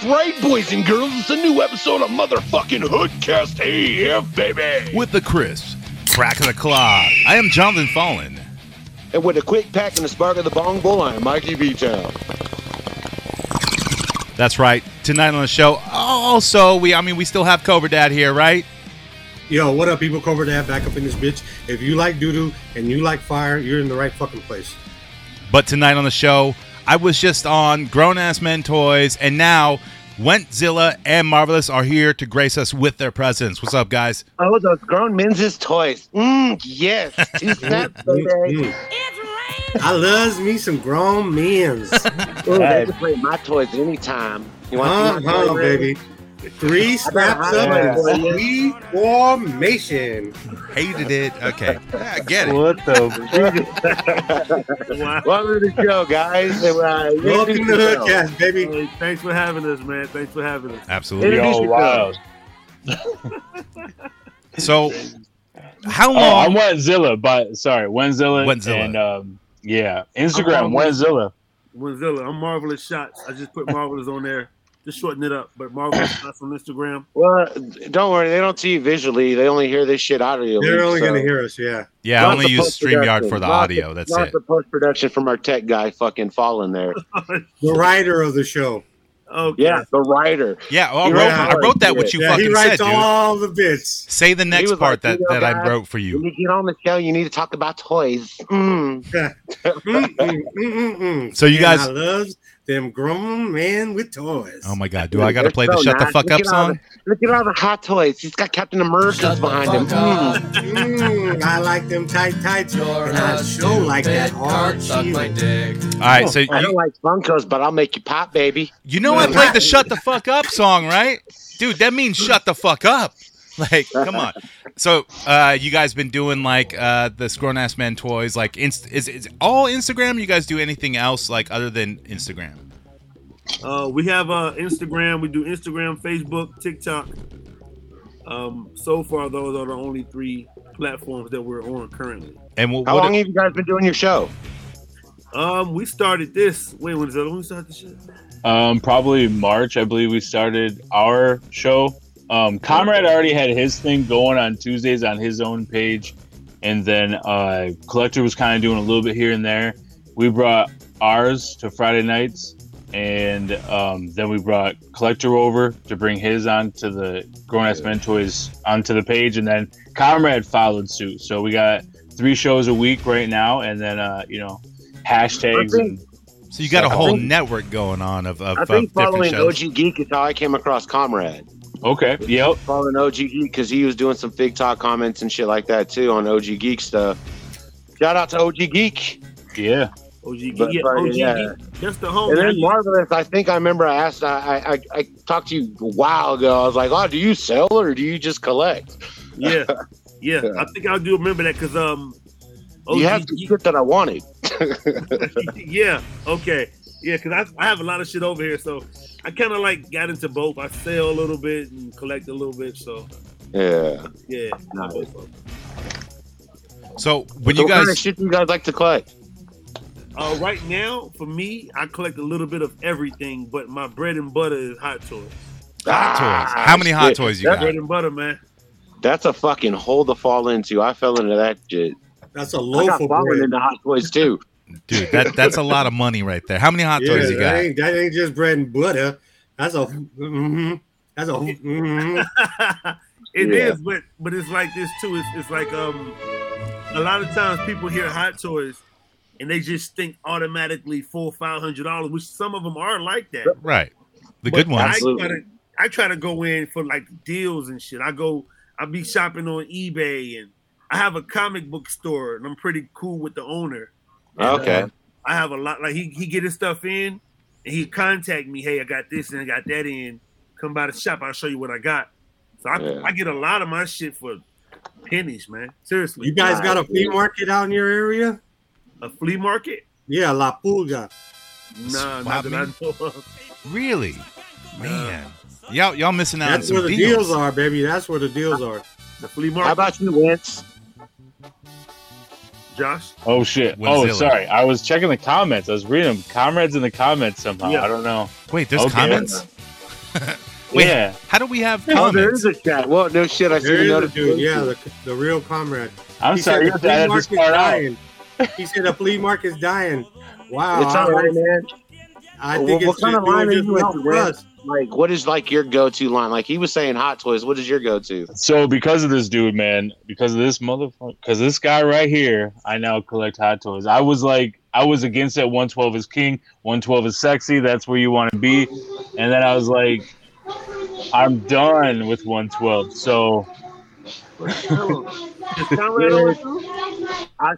that's right, boys and girls. It's a new episode of motherfucking Hoodcast AF, baby. with the Chris, crack of the claw. I am Jonathan Fallen. And with a quick pack and a spark of the bong bowl, I am Mikey B Town. That's right. Tonight on the show. Also, we I mean we still have Cobra Dad here, right? Yo, what up, people? Cobra Dad back up in this bitch. If you like doo doo and you like fire, you're in the right fucking place. But tonight on the show, I was just on Grown Ass Men Toys, and now Wentzilla and Marvelous are here to grace us with their presence. What's up, guys? Oh, those grown men's toys. Mmm, yes. Two snaps, baby. Mm. I loves me some grown men's. Ooh, they can play my toys anytime. You want Uh to see my huh, baby. Three snaps up Yeah. and three formation. Hated it. Okay, Yeah, I get it. What the? Welcome to the show, guys. Uh, Welcome to the yourself. Hoodcast, baby. Hey, thanks for having us, man. Thanks for having us. Absolutely. Introduce Yo, wow. So, how Oh, I'm long? Wentzilla, but sorry, Wentzilla. Wentzilla. And um, yeah, Instagram, I'm Wentzilla. Winzilla, I'm Marvelous Shots. I just put Marvelous on there. Just shorten it up. But Marvelous Shots on Instagram. Well, don't worry. They don't see you visually. They only hear this shit audio. They're only so- going to hear us, yeah. Yeah, I Not only the use post-production. Streamyard for the Not audio. That's not it. the post production from our tech guy fucking falling there. The writer of the show. Okay. Yeah, the writer. Yeah, well, I wrote, wrote I wrote that what you yeah, he fucking writes said, dude. all the bits. Say the next part like, that, you know, that I wrote for When you. you get on the show, you need to talk about toys. Mm. Mm, mm, mm, mm, mm. So you And guys- I loves them grown men with toys. Oh my God, do I got to They're play the so "Shut the. Fuck Look Up" song? the- Look at all the hot toys. He's got Captain America's behind him. Mm. Mm, I like them tight tights, and I sure like that hard shit. All right, so I don't you, like Funkos, but I'll make you pop, baby. you know I played the "Shut the Fuck Up" song, right? Dude, that means shut the fuck up. Like, come on. So, uh, you guys been doing like uh, the grown ass men toys? Like, inst- is is all Instagram? You guys do anything else like other than Instagram? Uh, we have uh, Instagram. We do Instagram, Facebook, TikTok. Um, so far, those are the only three platforms that we're on currently. And what, How what long have you guys been doing your show? Um, we started this. Wait, when is that? When we started the shit? Um, probably March, I believe we started our show. Um, Comrade already had his thing going on Tuesdays on his own page, and then uh, Collector was kind of doing a little bit here and there. We brought ours to Friday nights, and um, then we brought Collector over to bring his onto the Grown Ass Men Toys onto the page, and then Comrade followed suit. So we got three shows a week right now, and then uh, you know hashtags and so you got a whole think- network going on of, of, I think different following shows. OG Geek is how I came across Comrade. Okay, yep. Following OG Geek because he was doing some Fig Talk comments and shit like that too on OG Geek stuff. Shout out to OG Geek. Yeah. OG Geek. But, Yeah, but, OG yeah. Geek. That's the home. And then Marvelous, I think I remember I asked, I, I, I talked to you a while ago. I was like, oh, do you sell or do you just collect? yeah, yeah. I think I do remember that because um, you have the Geek- shit that I wanted. yeah. Okay. Yeah, because I, I have a lot of shit over here, so I kind of like got into both. I sell a little bit and collect a little bit. So Yeah. yeah. Nice. So when So you what kind of shit do you guys like to collect? Uh, right now, for me, I collect a little bit of everything, but my bread and butter is hot toys. hot Ah, toys. How many hot shit. toys you got? That- Bread got? and butter, man. That's a fucking hole to fall into. I fell into that shit. That's a I loaf got of fallen bread. into hot toys too. Dude, that that's a lot of money right there. How many hot Yeah, toys you that got? ain't, that ain't just bread and butter. That's a mhm. that's a mhm. It Yeah. is, but but it's like this too. It's it's like um, a lot of times people hear hot toys, and they just think automatically four five hundred dollars, which some of them are like that. Right. The But good ones. I try, to, I try to go in for like deals and shit. I go, I be shopping on eBay, and I have a comic book store, and I'm pretty cool with the owner. And, Okay. uh, I have a lot. Like he he get his stuff in, and he contact me. Hey, I got this and I got that in. Come by the shop. I'll show you what I got. So I, Yeah. I get a lot of my shit for pennies, man. Seriously. You guys got a flea market out in your area? a flea market? Yeah, La Pulga. Nah, not that I know of. Really? Man. Y'all y'all missing out That's on where the deals. deals are, baby. That's where the deals are. The flea market. How market. about you, Wentz? Josh. Oh shit. Wentzilla. Oh, sorry. I was checking the comments. I was reading them. Comrades in the comments somehow. Yeah. I don't know. Wait, there's Okay. comments. Wait, Yeah. how do we have Oh, there comments? is a chat. Well, no shit. I see There the is a notification. dude, yeah, the, the real comrade. I'm He sorry. said the have to edit flea this market's part dying. He said the flea market's dying. Wow. It's all right, man. I Well, think what it's kind of line are you into, well Red? plus. Like, what is like your go-to line? Like he was saying, Hot Toys. What is your go-to? So because of this dude, man, because of this motherfucker, because this guy right here, I now collect hot toys. I was like, I was against it. 112 is king. 112 is sexy. That's where you want to be. And then I was like, I'm done with 112. So I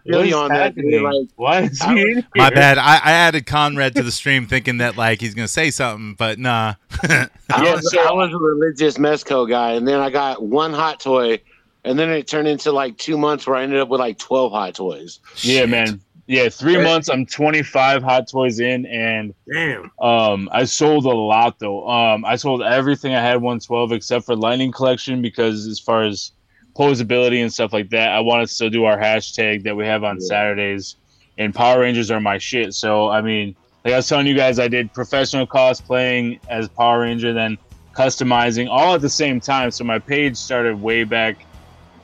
feel what is you on that. Like, Why is he in My bad. I, I added Conrad to the stream thinking that like he's gonna say something, but nah. I, Yeah, was, so- I was a religious Mezco guy, and then I got one Hot Toy, and then it turned into like two months where I ended up with like twelve Hot Toys. Yeah, Shit. man. Yeah, three months. I'm 25 hot toys in, and Damn. Um, I sold a lot though. Um, I sold everything I had 112 except for Lightning Collection because as far as posability and stuff like that, I want to still do our hashtag that we have on Yeah. Saturdays. And Power Rangers are my shit. So I mean, like I was telling you guys, I did professional cosplaying as Power Ranger, then customizing all at the same time. So my page started way back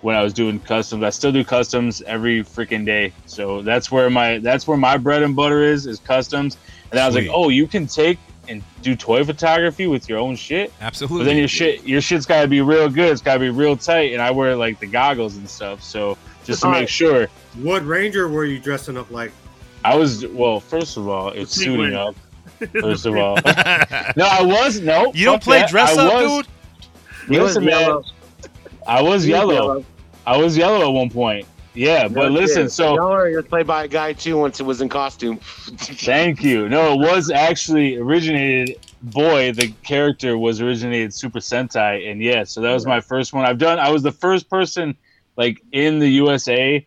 when I was doing customs. I still do customs every freaking day. So that's where my that's where my bread and butter is is customs. And I was Sweet. like, oh, you can take and do toy photography with your own shit. Absolutely. But then your shit your shit's gotta be real good. It's gotta be real tight. And I wear like the goggles and stuff. So just to make Alright. sure. What ranger were you dressing up like? I was well, first of all, it's Pink suiting up. First of all. no, I was no. you don't play that. dress I up, was- dude. He was Listen, man, yellow. I was He was yellow. I was yellow at one point. Yeah, but No listen, shit. so Yellow was played by a guy too once it was in costume. Thank you. No, it was actually originated. Boy, the character was originated Super Sentai, and yeah, so that was my first one. I've done. I was the first person, like in the USA,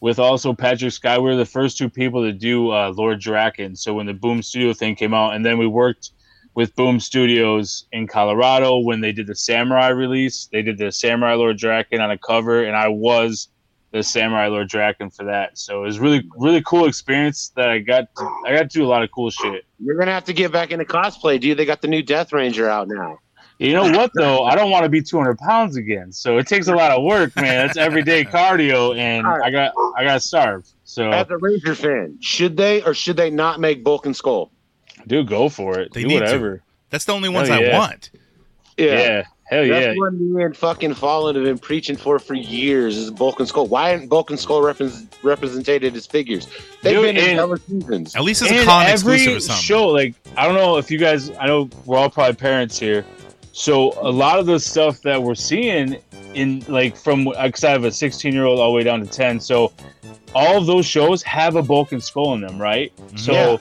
with also Patrick Sky. We were the first two people to do uh, Lord Drakkon. So when the Boom Studio thing came out, and then we worked with Boom Studios in Colorado when they did the Samurai release. They did the Samurai Lord Drakkon on a cover, and I was the Samurai Lord Drakkon for that. So it was really, really cool experience that I got. To, I got to do a lot of cool shit. You're gonna have to get back into cosplay, dude. They got the new Death Ranger out now. You know what though? I don't want to be 200 pounds again, so it takes a lot of work, man. It's everyday cardio, and I got, I got starved. So, As a Ranger fan, should they or should they not make Bulk and Skull? dude, go for it. They do need to. whatever. That's the only ones Hell I yeah. want. Yeah. Hell That's yeah. what me and fucking Fallen have been preaching for for years is Bulk and Skull. Why aren't Bulk and Skull represent, represented as figures? They've Dude, been in and- hella seasons. At least it's a And con every exclusive or something. show, like I don't know if you guys, I know we're all probably parents here, so a lot of the stuff that we're seeing in like from because I have a 16 year old all the way down to 10, so all of those shows have a bulk and skull in them, right? Mm-hmm. So Yeah.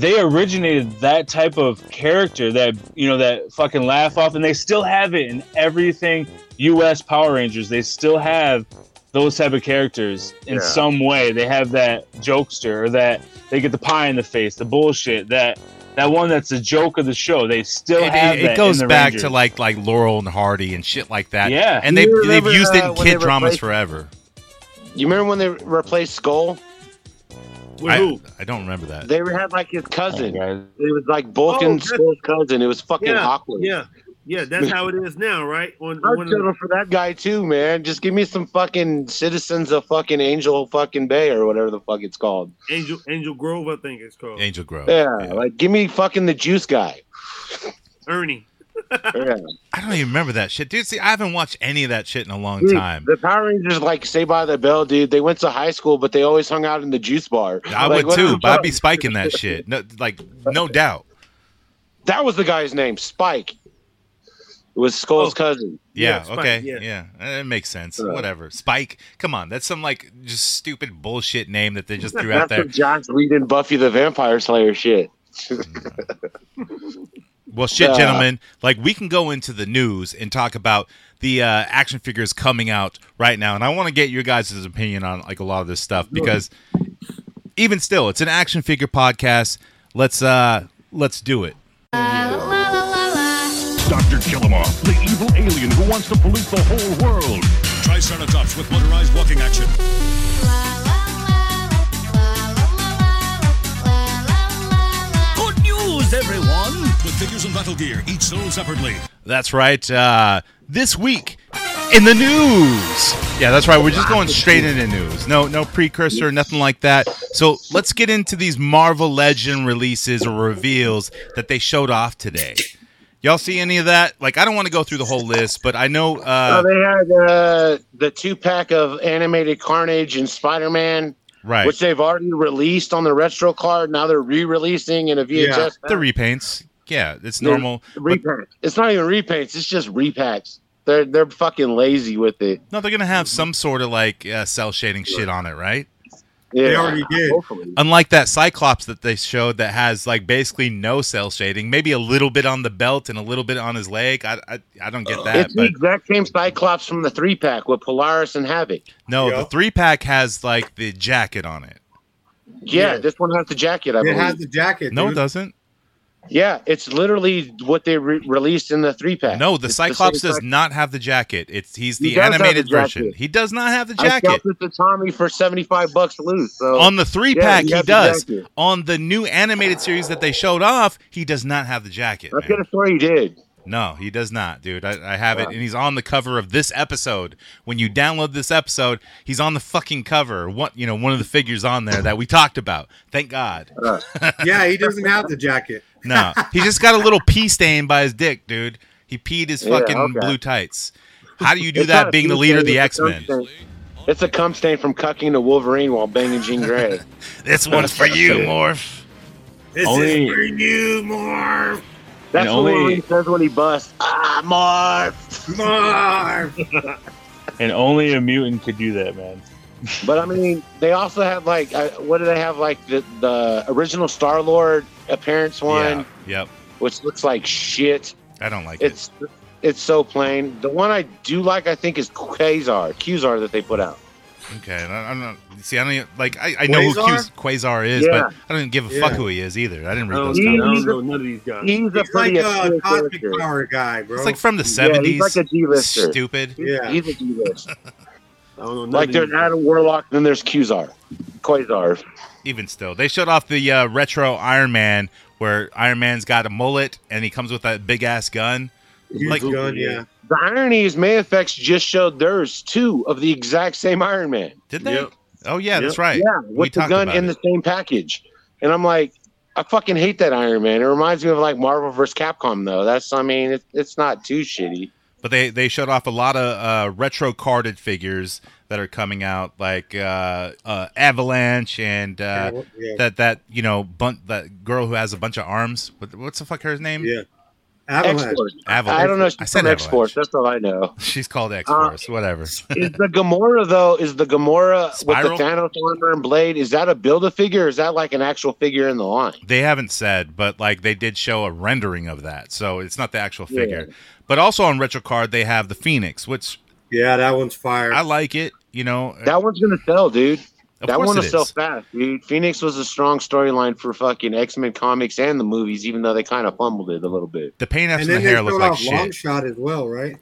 They originated that type of character that you know that fucking laugh off, and they still have it in everything. U.S. Power Rangers, they still have those type of characters in Yeah. some way. They have that jokester or that they get the pie in the face, the bullshit, that that one that's the joke of the show. They still It, have it- that it goes in the back Rangers. to like like Laurel and Hardy and shit like that. Yeah. and they You they've remember, used it uh, in when they kid dramas replaced- forever. You remember when they replaced Skull? With I. I don't remember that. They had like his cousin. Oh. It was like Bulk Oh, and that's- Skull's cousin. It was fucking Yeah, awkward. yeah, yeah. That's how it is now, right? On, I'd on settle for that guy too, man. Just give me some fucking citizens of fucking Angel fucking Bay or whatever the fuck it's called. Angel Angel Grove, I think it's called Angel Grove. Yeah, like give me fucking the juice guy. Ernie. Yeah. I don't even remember that shit, dude. See, I haven't watched any of that shit in a long Dude, time. The Power Rangers like say by the bell, dude. They went to high school, but they always hung out in the juice bar. I Like, would too, the but I'd be spiking that shit. No, like no doubt. That was the guy's name, Spike. It was Skull's Oh. cousin. Yeah. Yeah, okay. yeah. Yeah. It makes sense. Yeah. Whatever. Spike. Come on. That's some like just stupid bullshit name that they just threw out That's there. some Josh Whedon Buffy the Vampire Slayer shit. Mm. Well, shit, Yeah. gentlemen. Like we can go into the news and talk about the uh, action figures coming out right now, and I want to get your guys' opinion on like a lot of this stuff because even still, it's an action figure podcast. Let's uh let's do it. Dr. Killamoff, the evil alien who wants to pollute the whole world. Triceratops with motorized walking action. Metal Gear, each sold separately. That's right. Uh, this week in the news. Yeah, that's right. We're just going straight into news. No, no precursor, nothing like that. So let's get into these Marvel Legend releases or reveals that they showed off today. Y'all see any of that? Like, I don't want to go through the whole list, but I know. Oh, Uh, they had uh, the two pack of animated Carnage and Spider Man, right. which they've already released on the retro card. Now they're re-releasing in a VHS. Yeah. the repaints. Yeah, it's They're normal. but- It's not even repaints. It's just repacks. They're they're fucking lazy with it. no, they're gonna have some sort of like uh, cell shading shit on it, right? Yeah, They already did. Hopefully. Unlike that Cyclops that they showed that has like basically no cell shading, maybe a little bit on the belt and a little bit on his leg. I I, I don't get that, It's the exact same Cyclops from the three pack with Polaris and Havoc. no, Yeah. the three pack has like the jacket on it. Yeah, Yeah. this one has the jacket. I It believe. has the jacket. No, it doesn't. Yeah, it's literally what they re- released in the three pack. No, the It's Cyclops same does pack. not have the jacket. It's he's the He does the animated version. He does not have the I jacket. scalped it to Tommy for seventy five bucks loose. So On the three Yeah, pack, he he has the does. On the new animated series that they showed off, he does not have the jacket. I could have sworn he did. No, he does not, dude. I, I have it, and he's on the cover of this episode. When you download this episode, he's on the fucking cover. What you know, one of the figures on there that we talked about. Thank God. Uh, yeah, he doesn't have the jacket. No, he just got a little pee stain by his dick, dude. He peed his Yeah, fucking okay. blue tights. How do you do It's that? Being the leader of the it's a cum X Men. It's a cum stain from cucking the Wolverine while banging Jean Grey. This one's for you, Morph. This Only- is for you, Marv. That's And what only- Wolverine says when he busts. Ah, Marv. Marv. And only a mutant could do that, man. But I mean, they also have like, uh, what do they have? Like the the original Star Lord appearance one, Yeah. Yep. which looks like shit. I don't like it. It's it's so plain. The one I do like, I think, is Quasar, Qzar that they put out. Okay, I, I'm not. See, I don't even, like. I, I know who Quasar? Quasar is, Yeah. but I don't even give a Yeah. fuck who he is either. I didn't I read don't, those He- I comics. don't he's know none of these guys. He's a He's like pretty a cosmic character. power guy, bro. It's like from the Yeah, seventies. he's like a D-lister. Stupid. Yeah. He's a D-list. I don't know none like there's Adam Warlock, then there's Qzar, Quasar. Even still, they showed off the uh, retro Iron Man, where Iron Man's got a mullet and he comes with that big ass gun. Huge like- gun, yeah. The irony is, Mafex just showed theirs too of the exact same Iron Man. Did they? Yep. Oh yeah, that's right. Yeah, We with the gun in it. the same package. And I'm like, I fucking hate that Iron Man. It reminds me of like Marvel vs. Capcom, though. That's, I mean, it, it's not too shitty. But they they showed off a lot of uh, retro carded figures that are coming out, like uh, uh, Avalanche and uh, Yeah, yeah. that that you know bun- that girl who has a bunch of arms. What, what's the fuck her name? Yeah. Avalanche. Export. Avalanche. I don't know. I said from Export. Avalanche. That's all I know. She's called uh, X Force. whatever. Is the Gamora though? Is the Gamora Spiral? with the Thanos armor and blade? Is that a build a figure? Is that like an actual figure in the line? They haven't said, but like they did show a rendering of that, so it's not the actual Yeah. figure. But also on retro card they have the Phoenix, which Yeah, that one's fire. I like it. You know, That one's gonna sell, dude. Of that one it will sell fast, dude. Phoenix was a strong storyline for fucking X Men comics and the movies, even though they kind of fumbled it a little bit. The paint apps and in the hair look like off Long shit. Shot as well, right?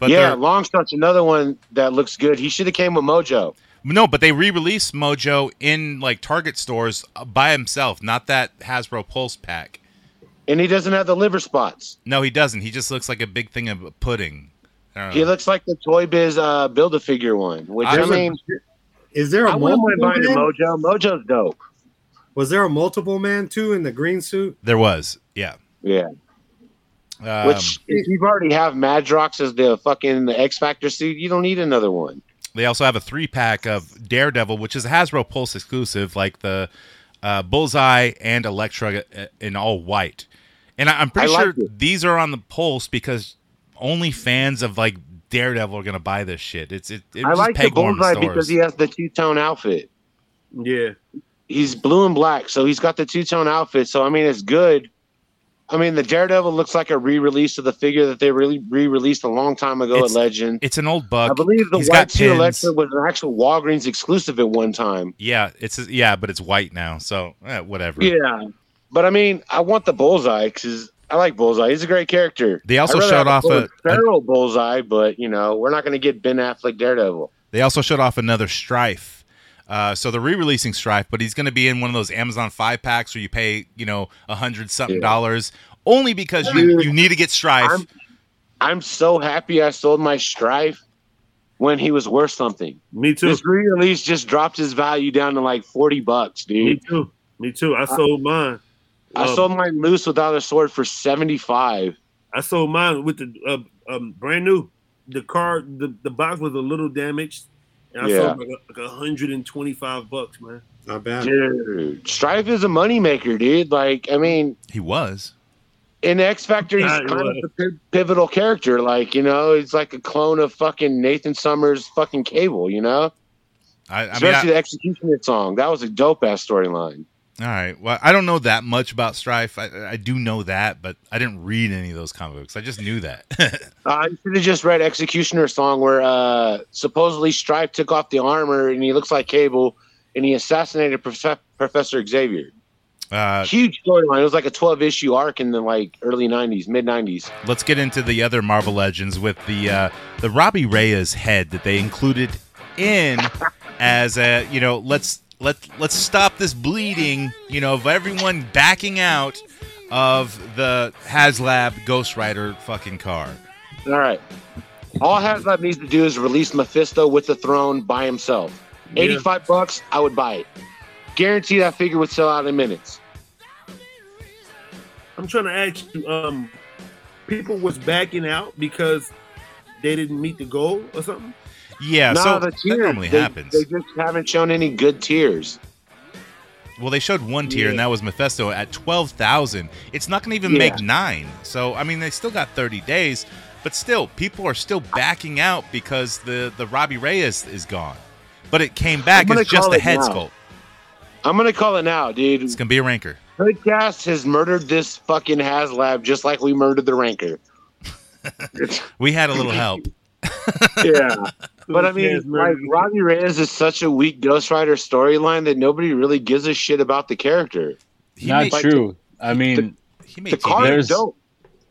But yeah, they're- Longshot's another one that looks good. He should have came with Mojo. no, but they re-released Mojo in like Target stores uh, by himself, not that Hasbro Pulse pack. And he doesn't have the liver spots. No, he doesn't. He just looks like a big thing of pudding. He know. looks like the Toy Biz uh, Build a Figure one, which I I, There's a- mean, is there a I multiple mind buying a man? Mojo. Mojo's dope. Was there a multiple man too in the green suit? there was, yeah. Yeah. Um, Which, if you've already have Madrox as the fucking the X Factor suit, you don't need another one. They also have a three pack of Daredevil, which is a Hasbro Pulse exclusive, like the uh, Bullseye and Elektra uh, in all white. And I, I'm pretty I sure it. these are on the Pulse because only fans of like Daredevil are gonna buy this shit. It's it. it I was like the peg warm Bullseye stores. because he has the two tone outfit. Yeah. He's blue and black, so he's got the two tone outfit. So I mean, it's good. I mean, the Daredevil looks like a re-release of the figure that they really re-released a long time ago It's- at Legend. It's an old bug. I believe the He's white got suit. Elektra was an actual Walgreens exclusive at one time. Yeah, it's yeah, but it's white now, so eh, whatever. Yeah, but I mean, I want the Bullseye because I like Bullseye. He's a great character. They also I'd showed off a- Colin Farrell Bullseye, but you know, we're not going to get Ben Affleck Daredevil. They also showed off another Strife. Uh, so they're re-releasing Strife, but he's going to be in one of those Amazon five packs where you pay, you know, a hundred something Yeah. dollars, only because you, Dude, you need to get strife. I'm I'm so happy I sold my Strife when he was worth something. Me too. This re-release just dropped his value down to like forty bucks, dude. Me too. Me too. I sold mine. I Um, sold mine loose without a sword for seventy five. I sold mine with the uh, um, brand new. The car, the, the box was a little damaged, and I Yeah. sold like, a, like hundred and twenty five bucks, man. Not bad. Dude, Strife is a moneymaker, dude. Like, I mean, he was. in X Factor, he's Yeah, kind was. of the pi- pivotal character. Like, you know, he's like a clone of fucking Nathan Summers' fucking Cable. You know, I, I mean, I, especially the Executioner song. That was a dope ass storyline. All right. Well, I don't know that much about strife. I, I do know that, but I didn't read any of those comic books. I just knew that. I should have just read Executioner song where uh, supposedly Strife took off the armor and he looks like Cable and he assassinated Prof- Professor Xavier. uh, Huge storyline. It was like a 12 issue arc in the like early 90s, mid 90s. let's get into the other Marvel Legends with the uh, the Robbie Reyes head that they included in as a you know let's let let's stop this bleeding you know of everyone backing out of the HasLab Ghost Rider fucking car. All right. All HasLab needs to do is release Mephisto with the throne by himself. Yeah. 85 bucks, I would buy it. Guarantee that figure would sell out in minutes. I'm trying to ask you, um, people was backing out because they didn't meet the goal or something. Yeah, no, so the that tiers, normally they, happens. They just haven't shown any good tiers. Well, they showed one tier, and that was Mephisto at twelve thousand. It's not going to even Yeah. make nine. So, I mean, they still got thirty days, but still, people are still backing out because the the Robbie Reyes is gone. But it came back as just a head now. sculpt. I'm going to call it now, dude. It's going to be a ranker. Hoodcast has murdered this fucking HasLab just like we murdered the Ranker. We had a little help. yeah. But I mean, Yes, like. Robbie Reyes is such a weak Ghost Rider storyline that nobody really gives a shit about the character. He Not made, like true. I mean, he made The TV. car is dope.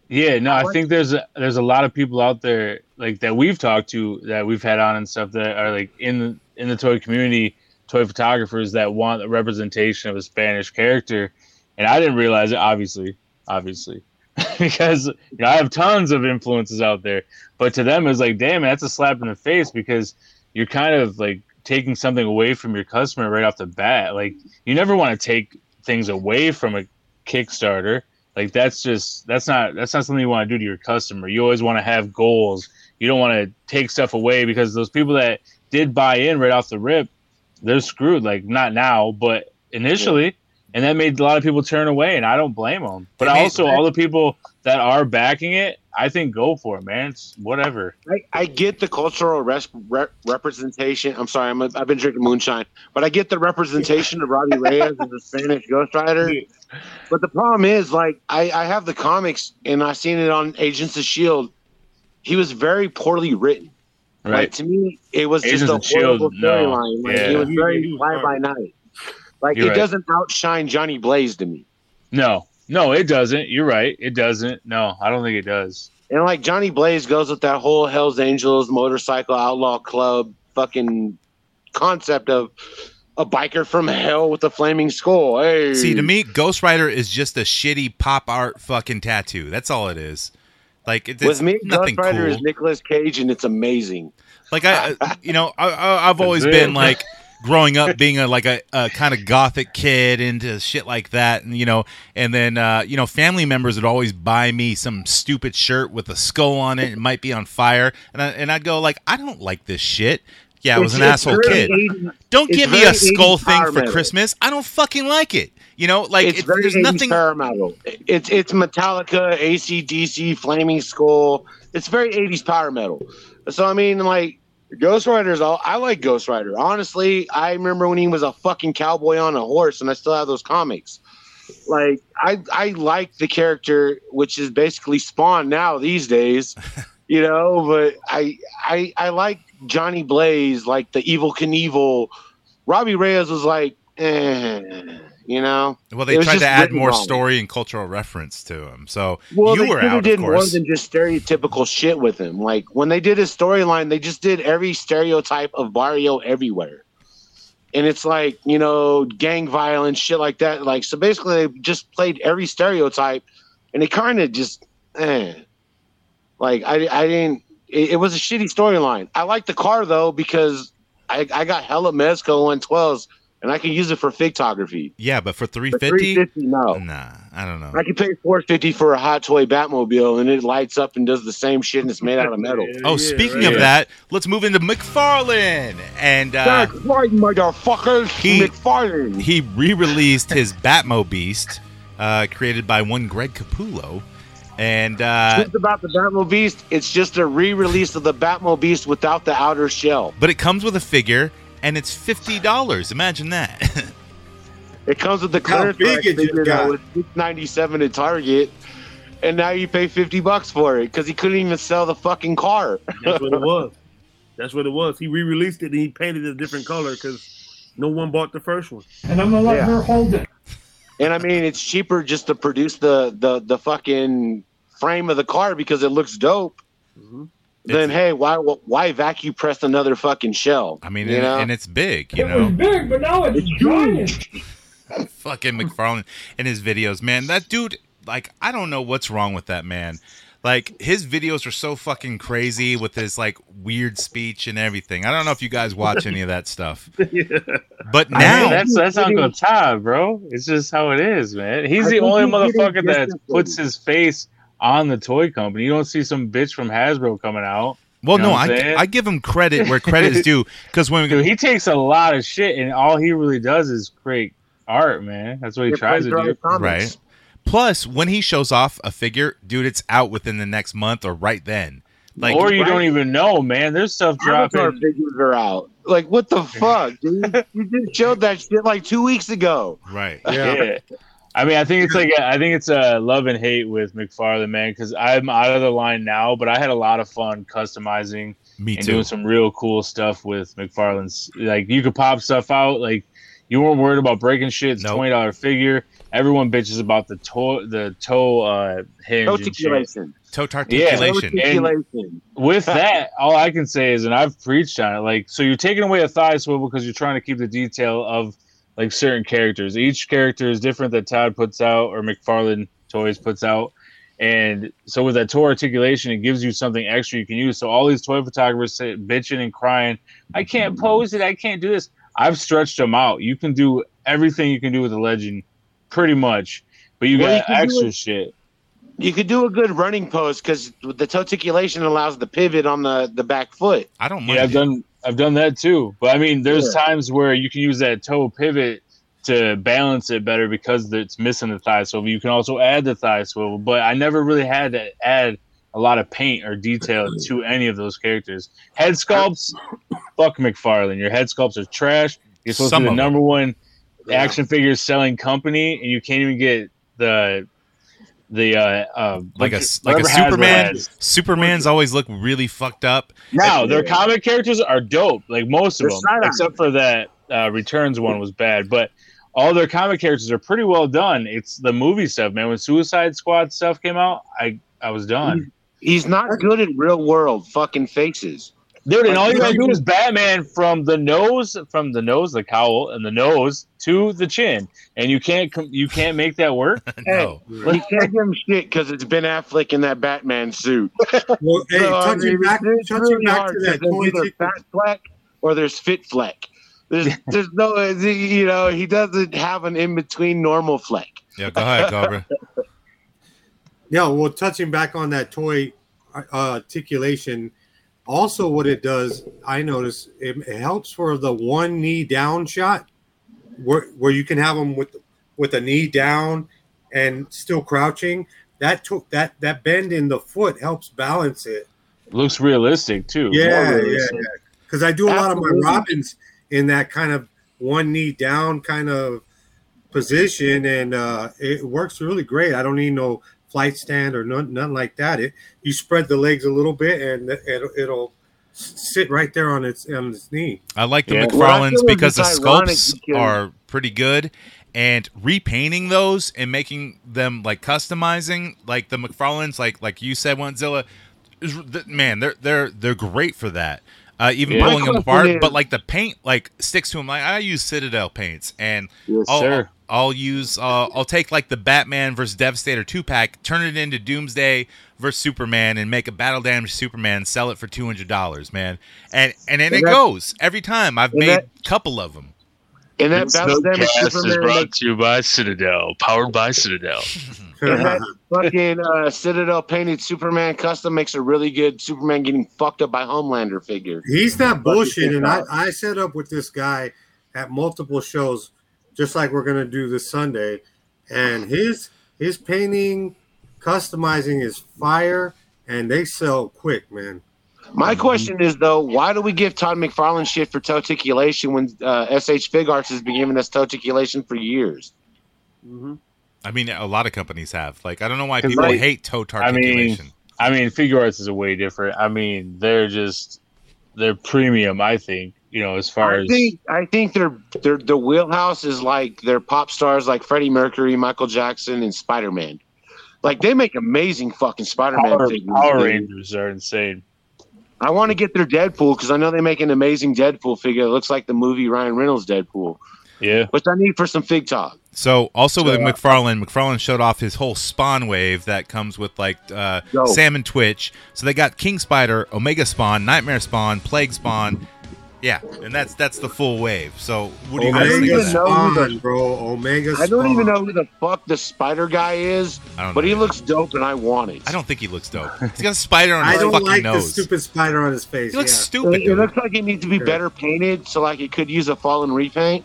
Yeah, no, I I like- think there's a, there's a lot of people out there like that we've talked to that we've had on and stuff that are like in the in the toy community, toy photographers that want a representation of a Spanish character, and I didn't realize it. Obviously, obviously, because you know I have tons of influences out there, but to them it's like, damn, that's a slap in the face because you're kind of like taking something away from your customer right off the bat. Like you never want to take things away from a Kickstarter. Like that's just that's not that's not something you want to do to your customer. You always want to have goals. You don't want to take stuff away because those people that did buy in right off the rip they're screwed like not now but initially and that made a lot of people turn away and i don't blame them but It made- also all the people that are backing it i think go for it man it's whatever I, I get the cultural res- re- representation. I'm sorry, I'm a, I've been drinking moonshine, but I get the representation of Robbie Reyes as a Spanish Ghost Rider. But the problem is, like, I, I have the comics and I've seen it on Agents of Shield. He was very poorly written. Like right to me, it was Agents just a of S.H.I.E.L.D., horrible no. storyline. Like, Yeah. It was very he fly by night. Like You're it right. doesn't outshine Johnny Blaze to me. no no it doesn't you're right it doesn't no i don't think it does And like Johnny Blaze goes with that whole Hell's Angels motorcycle outlaw club fucking concept of a biker from hell with a flaming skull. Hey, See, to me, Ghost Rider is just a shitty pop art fucking tattoo. That's all it is. Like it- it's with me, nothing Ghost Rider cool. is Nicolas Cage, and it's amazing. Like I, I- you know, I, I, I've always been like growing up being a like a, a kind of gothic kid into shit like that, and you know, and then uh, you know, family members would always buy me some stupid shirt with a skull on it. It might be on fire, and I, and I'd go like, I don't like this shit. Yeah, I was an It's- it's asshole kid. 80s Don't give me a skull 80s thing for metal. Christmas. I don't fucking like it. You know, like it's it, very there's 80s nothing. metal. It's it's Metallica, ACDC, Flaming Skull. It's very 80s power metal. So I mean, like Ghost Rider's all I like Ghost Rider. Honestly, I remember when he was a fucking cowboy on a horse, and I still have those comics. Like I I like the character, which is basically Spawn now these days, you know. But I I I like Johnny Blaze, like the Evel Knievel. Robbie Reyes was like, eh, you know. Well, they tried to add more wrong. story and cultural reference to him. So Well, you they were out, did more than just stereotypical shit with him. Like when they did his storyline, they just did every stereotype of Barrio everywhere. And it's like, you know, gang violence, shit like that. Like, so basically, they just played every stereotype and it kind of just, eh. Like I, I didn't. It, it was a shitty storyline. I like the car though because I, I got hella Mezco 112s and I can use it for photography. Yeah, but for three For fifty, 350, no. nah, I don't know. I can pay 450 for a hot toy Batmobile and it lights up and does the same shit and it's made out of metal. Oh, Yeah, speaking right. of that, let's move into McFarlane. And uh, That's right, motherfuckers. He- McFarlane. he re-released his Batmo Beast, uh, created by one Greg Capullo. And uh, It's about the Batmobile Beast. It's just a re-release of the Batmobile Beast without the outer shell. but it comes with a figure, and it's fifty dollars. Imagine that. It comes with the How clearance big rack it just figure that got. was six ninety seven at Target, and now you pay fifty bucks for it because he couldn't even sell the fucking car. That's what it was. That's what it was. He re-released it and he painted it a different color because no one bought the first one. And I'm gonna let Yeah. her hold it. And I mean, it's cheaper just to produce the the the fucking frame of the car because it looks dope. Mhm. Then hey, why why vacuum press another fucking shell? I mean, you and, know? and it's big, you It know. was big, but now it's, giant. Fucking McFarlane and his videos, man. That dude, like, I don't know what's wrong with that man. Like, his videos are so fucking crazy with his like weird speech and everything. I don't know if you guys watch any of that stuff, but I now mean, that's that's Uncle Todd, bro. It's just how it is, man. He's I the only motherfucker that puts his face on the toy company. You don't see some bitch from Hasbro coming out. Well, You know no, I'm I, give him credit where credit is due because when Dude, he takes a lot of shit, and all he really does is create art, man. That's what he It tries to do. right, plus when he shows off a figure, dude, it's out within the next month or right then. Like, or you right. don't even know, man. There's stuff Avatar dropping. figures are out. Like what the fuck, dude? you just showed that shit like two weeks ago. right, Yeah. I mean, I think it's like I think it's a love and hate with McFarlane, man. Because I'm out of the line now, but I had a lot of fun customizing me and too. doing some real cool stuff with McFarlane's. Like you could pop stuff out. Like you weren't worried about breaking shit. It's Nope. twenty dollar figure. Everyone bitches about the toe, the toe uh, hinge. and shit. Articulation. Toe articulation. Articulation. With that, all I can say is, and I've preached on it. Like, so you're taking away a thigh swivel because you're trying to keep the detail of like certain characters. Each character is different that Todd puts out or McFarlane Toys puts out. And so with that toe articulation, it gives you something extra you can use. So all these toy photographers say, bitching and crying, I can't pose it, I can't do this. I've stretched them out. You can do everything you can do with the legend, pretty much. But you Well, got can do extra it- shit. You could do a good running pose because the articulation allows the pivot on the, the back foot. I don't mind. Yeah, I've it. done I've done that too. But I mean, there's Yeah. times where you can use that toe pivot to balance it better because it's missing the thigh swivel. You can also add the thigh swivel, but I never really had to add a lot of paint or detail to any of those characters. Head sculpts, fuck McFarlane. Your head sculpts are trash. You're supposed Some to be of the them. number one action figures selling company, and you can't even get the the uh, uh like a like a Superman. has. Superman's always look really fucked up. Now their comic characters are dope, like most of They're them, side-on. except for that uh, Returns one was bad. But all their comic characters are pretty well done. It's the movie stuff, man. When Suicide Squad stuff came out, I I was done, He's not good at real world fucking faces. Dude. And all you gotta do is Batman from the nose, from the nose, the cowl, and the nose to the chin, and you can't you can't make that work. no, He can't give him shit because it's Ben Affleck in that Batman suit. Well, hey, So, I touching mean, back, touching really back hard to 'cause that there's either fat fleck or there's fit fleck. There's, there's no, you know, he doesn't have an in between normal fleck. yeah. Go ahead, Cobra. Yeah, well, touching back on that toy uh, articulation, also what it does, I notice it, it helps for the one knee down shot, where where you can have them with with a knee down and still crouching. That took that that bend in the foot helps balance it. looks realistic too. Yeah, More yeah, realistic. yeah. Because I do a lot of my Robins in that kind of one knee down kind of position, and uh, it works really great. I don't need no flight stand or none, nothing like that. It you spread the legs a little bit, and it, it'll sit right there on its on its knee. I like the Yeah. McFarlanes Well, I feel like because the sculpts are pretty good, and repainting those and making them like customizing, like the McFarlanes, like like you said, Wentzilla, is man, they're they're they're great for that. Uh, even Yeah. pulling them apart. question But like the paint, like sticks to them. Like I use Citadel paints, and Yes, I'll, sir. I'll use uh, I'll take like the Batman versus Devastator two pack, turn it into Doomsday versus Superman, and make a battle damage Superman. Sell it for two hundred dollars, man. And and then And it that- goes every time. I've made a couple of them. And that This battle damage Snowcast is brought to you by Citadel, powered by Citadel. and that fucking uh, Citadel painted Superman custom makes a really good Superman getting fucked up by Homelander figure. He's not Fucking bullshitting. I. I set up with this guy at multiple shows, just like we're gonna do this Sunday, and his his painting, customizing is fire, and they sell quick, man. My question is though, why do we give Todd McFarlane shit for toticulation when uh, SH Figuarts has been giving us toticulation for years? Mm-hmm. I mean, a lot of companies have. Like I don't know why people like, hate toe I mean. I mean, Figuarts is a way different. I mean, they're just they're premium. I think you know as far I as think I think their their the wheelhouse is like their pop stars like Freddie Mercury, Michael Jackson, and Spider Man. Like they make amazing fucking Spider Man Power, figures. Power. Rangers are insane. I want to get their Deadpool because I know they make an amazing Deadpool figure. It looks like the movie Ryan Reynolds Deadpool, Yeah, which I need for some Fig Talk. So also with So, uh, McFarlane, McFarlane showed off his whole Spawn wave that comes with like uh, Yo. Sam and Twitch. So they got King Spider, Omega Spawn, Nightmare Spawn, Plague Spawn. Yeah, and that's that's the full wave. So what do you guys think of that? know the- Spawn, bro. Omega. I don't even know who the fuck the Spider guy is, I don't but he looks dope and I want it. I don't think he looks dope. He's got a spider on I his don't fucking like nose. the stupid spider on his face. he looks yeah. stupid. It, it looks like it needs to be better painted, so like it could use a fallen repaint.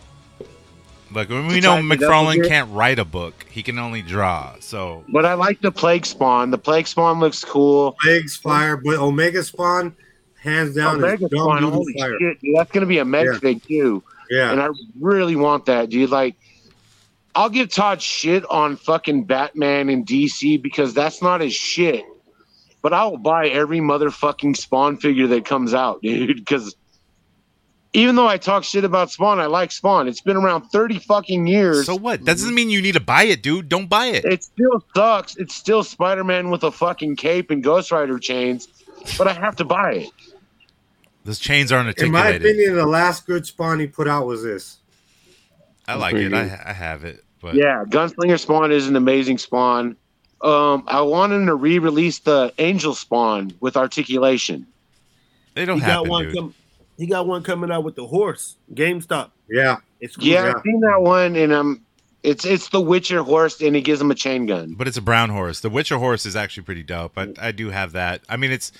Like when to we know tighten it up a McFarlane can't write a book, he can only draw. So But I like the Plague Spawn. The Plague Spawn looks cool. Legs fire, but Omega Spawn, hands down, Omega is Spawn, holy fire. shit, dude, that's gonna be a med Yeah. fig too. Yeah, and I really want that, dude. Like, I'll give Todd shit on fucking Batman and DC because that's not his shit. But I will buy every motherfucking Spawn figure that comes out, dude. Because even though I talk shit about Spawn, I like Spawn. It's been around thirty fucking years. so what? That doesn't mean you need to buy it, dude. Don't buy it. it still sucks. It's still Spider Man with a fucking cape and Ghost Rider chains, but I have to buy it. Those chains aren't articulated. in my opinion, the last good Spawn he put out was this. I like it. I, I have it, but Yeah, Gunslinger Spawn is an amazing spawn. Um, I want him to re-release the Angel Spawn with articulation. they don't He got happen, one. dude. Com- he got one coming out with the horse. GameStop. Yeah, It's cool. Yeah, Yeah. I've seen that one, and um, it's it's the Witcher horse, and he gives him a chain gun. but it's a brown horse. The Witcher horse is actually pretty dope. I, I do have that. I mean, it's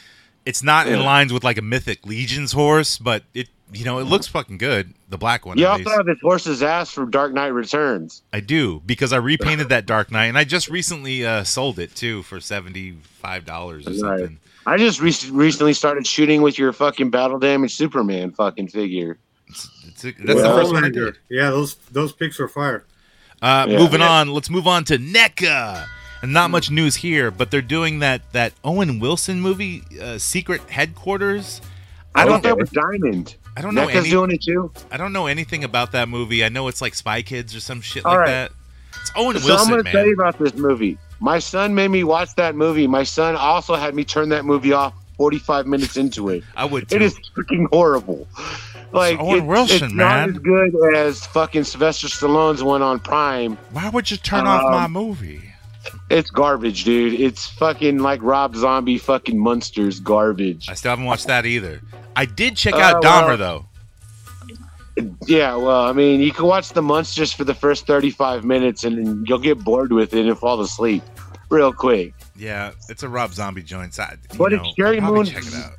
it's not in lines with like a mythic legions horse, but it you know it looks fucking good. The black one, You at also have this horse's ass from Dark Knight Returns. I do because I repainted that Dark Knight, and I just recently uh, sold it too for seventy five dollars or Right. Something. I just re- recently started shooting with your fucking battle damage Superman fucking figure. It's a, that's the first one I did. Yeah, those those pics were fire. Uh, Yeah. Moving on, let's move on to NECA. And not much news here, but they're doing that that Owen Wilson movie, uh, Secret Headquarters. I I don't know. that was Diamond. I don't know NECA's any, doing it too. I don't know anything about that movie. I know it's like Spy Kids or some shit All like right. that. It's Owen So I'm Wilson, going to tell you about this movie. My son made me watch that movie. My son also had me turn that movie off 45 minutes into it. I would. Too. It is freaking horrible. Like Owen it's, Wilson, it's man. not as good as fucking Sylvester Stallone's one on Prime. Why would you turn off Um, my movie? It's garbage, dude. It's fucking like Rob Zombie fucking monsters garbage. I still haven't watched that either. I did check Uh, out well- Dahmer though. Yeah, well, I mean, you can watch the monsters for the first 35 minutes and you'll get bored with it and fall asleep real quick. Yeah, it's a Rob Zombie joint. So, you But know, it's Sheri Moon- Check it out.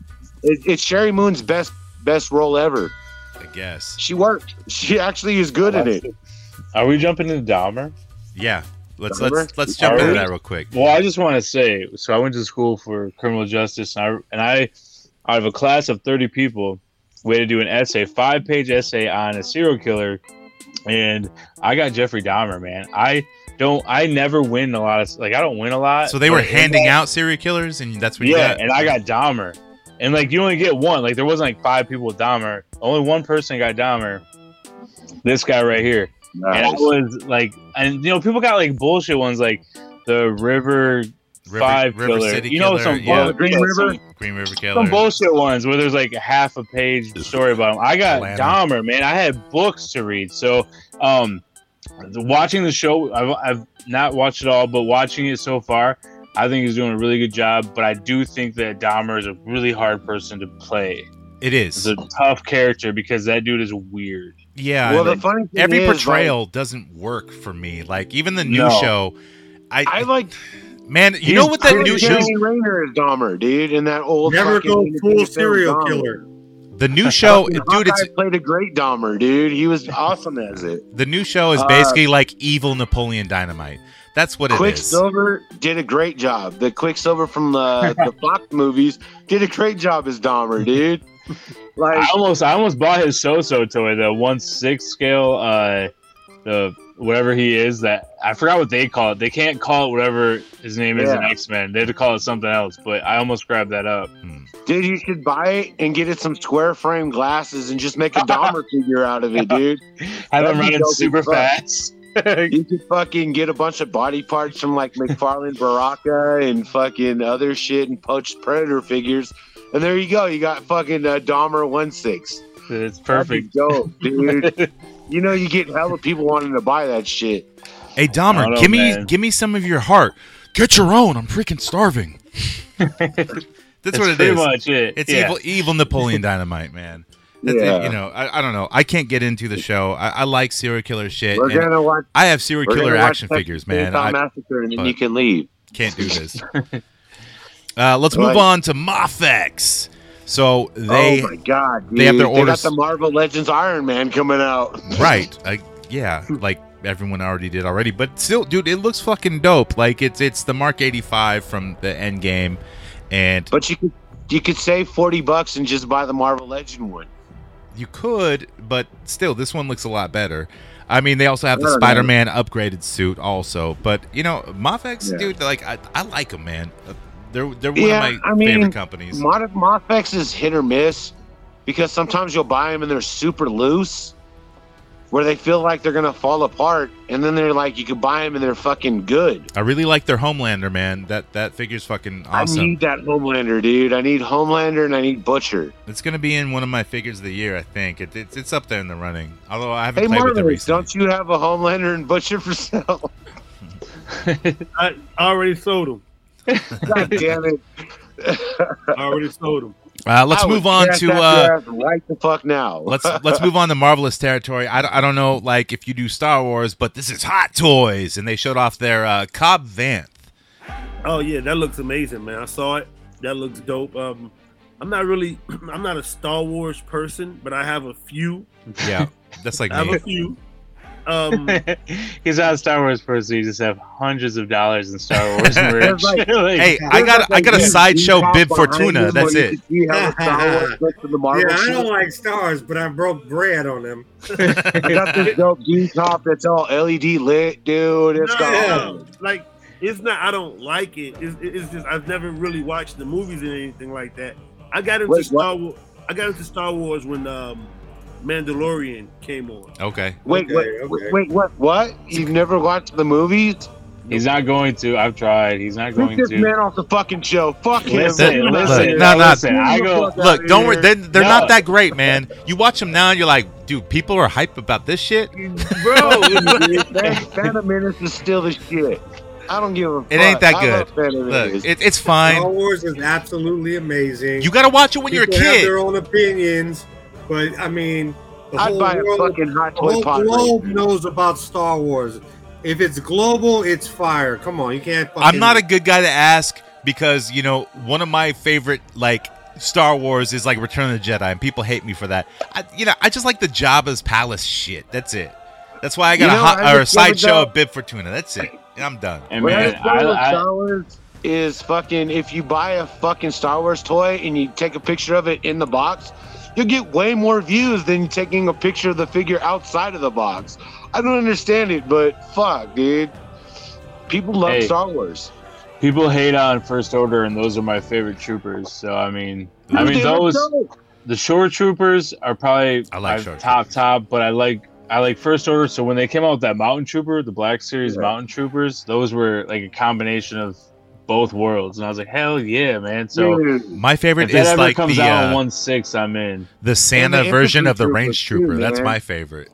It, it's Sheri Moon's best best role ever. I guess. She worked. She actually is good at it. Are we jumping into Dahmer? Yeah. Let's Dahmer? let's let's jump Are into we? that real quick. Well, I just want to say, so I went to school for criminal justice, and I, and I, out of a class of thirty people, we had to do an essay, five page essay on a serial killer, and I got Jeffrey Dahmer. Man, I don't, I never win a lot of, like I don't win a lot. So they were handing out serial killers, and that's what you yeah, got. and I got Dahmer, and like you only get one. Like there wasn't like five people with Dahmer. Only one person got Dahmer. This guy right here. And I was like, and you know, people got like bullshit ones like the river River, five River killer. City you know Killer, some yeah. bull- Green yeah, River? some- Green River Killer. some bullshit ones where there's like a half a page story about him. I got Atlanta. Dahmer, man. I had books to read. So, um, the- watching the show, I've, I've not watched it all, but watching it so far, I think he's doing a really good job. But I do think that Dahmer is a really hard person to play. It It's is. a tough character because that dude is weird. Yeah. well, the funny thing every is, portrayal doesn't work for me. Like even the new No. show, I, Like, I like man, you know what that new like show? Jeremy Renner is Dahmer, dude, in that old Never go full film serial Dahmer. killer. The new show, Fucking dude, it's played a great Dahmer, dude. He was awesome as it. the new show is Uh, basically like evil Napoleon Dynamite. That's what it is. Quicksilver did a great job. The Quicksilver from the, the Fox movies did a great job as Dahmer, dude. Like, I almost, I almost bought his so-so toy, the one six scale, uh, the whatever he is. That I forgot what they call it. They can't call it whatever his name is in X Men. They had to call it something else. But I almost grabbed that up. dude, you should buy it and get it some square frame glasses and just make a Dahmer figure out of it, dude. Have That'd him running super fuck. fast. You could fucking get a bunch of body parts from like McFarlane Baraka and fucking other shit and poached Predator figures. And there you go. You got fucking uh, Dahmer 1 6. it's perfect. Dope, dude. you know, you get hella people wanting to buy that shit. Hey I Dahmer, don't know, give me man. give me some of your heart. Get your own. I'm freaking starving. That's That's what it pretty is. much it. It's yeah. evil, evil Napoleon Dynamite, man. That's- Yeah. You know, I, I don't know. I can't get into the show. I, I like serial killer shit. We're gonna watch. I have serial killer gonna watch action figures, man. Chainsaw I Massacre, and then but- you can leave. can't do this. uh, let's move on to Mafex. So they oh my god, dude. they have their orders. They got the Marvel Legends Iron Man coming out. right, I, yeah, like everyone already did already, but still, dude, it looks fucking dope. Like it's it's the Mark eighty five from the End Game, and But you could you could save forty bucks and just buy the Marvel Legend one. You could, but still, this one looks a lot better. I mean, they also have the know. Spider-Man upgraded suit, also. But you know, Mafex, Yeah. dude, like I, I like him, man. They're they're one Yeah, of my I mean, favorite companies. Mod- Mafex is hit or miss because sometimes you'll buy them and they're super loose, where they feel like they're gonna fall apart, and then they're like you can buy them and they're fucking good. I really like their Homelander, man. That that figure's fucking I awesome. need that Homelander, dude. I need Homelander and I need Butcher. it's gonna be in one of my figures of the year, I think. It, it's it's up there in the running. Although I haven't Hey, played with it Marvelous, recently. don't you have a Homelander and Butcher for sale? I already sold them. God damn it! I already sold them. Uh, let's I move on to uh, right the fuck now. let's let's move on to marvelous territory. I, don't- I don't know like if you do Star Wars, but this is Hot Toys, and they showed off their uh, Cobb Vanth. Oh yeah, that looks amazing, man. I saw it. That looks dope. Um, I'm not really, I'm not a Star Wars person, but I have a few. Yeah, that's like I have me. a few. Um, He's not a Star Wars person. You just have hundreds of dollars in Star Wars merch. like- Like, Hey, I got I got a sideshow bib Fortuna. That's it. You have a Star Wars the Yeah, I don't like stars, but I broke bread on them. I got this dope D top that's all LED lit, dude. It's no, got no, like it's not. I don't like it. It's, it's just I've never really watched the movies and anything like that. I got into Wait. Star Wars. I got into Star Wars when um, Mandalorian came on. Okay. Wait, Okay, wait, okay. wait, what? What? You've never watched the movies? He's not going to. I've tried. He's not Get going this to. man off the fucking show. Fuck him. Listen, Look, listen, look, no, no, no. listen. I go. Look, don't worry. They're, they're No. not that great, man. You watch them now, and you're like, dude, people are hype about this shit. Bro, Fan- Phantom Menace is still the shit. I don't give a fuck. It ain't that I good. Look, it, it's fine. Star. Wars is absolutely amazing. You got to watch it when you're a People have kid. their own opinions, but I mean, the I'd whole buy a world, fucking hot the toy whole pod. globe right knows about Star Wars. If it's global, it's fire. Come on, you can't. Fucking, I'm not a good guy to ask because you know one of my favorite like Star Wars is like Return of the Jedi, and people hate me for that. I, you know, I just like the Jabba's palace shit. That's it. That's why I got You a know, hot or a discovered sideshow that- of Bib Fortuna. That's it. I'm done. And man, I, I, Star Wars is fucking if you buy a fucking Star Wars toy and you take a picture of it in the box, you'll get way more views than taking a picture of the figure outside of the box. I don't understand it, but fuck, dude. People love Hey. Star Wars. people hate on First Order, and those are my favorite troopers. So I mean, I mean those the shore troopers are probably I like my shore top top, but I like I like First Order. So when they came out with that Mountain Trooper, the Black Series Yeah. Mountain Troopers, those were like a combination of both worlds, and I was like, hell yeah, man. So Dude, My favorite if that is ever like comes the out uh, in one six, I'm in. the Santa the version of the troopers Range too, Trooper. That's my favorite.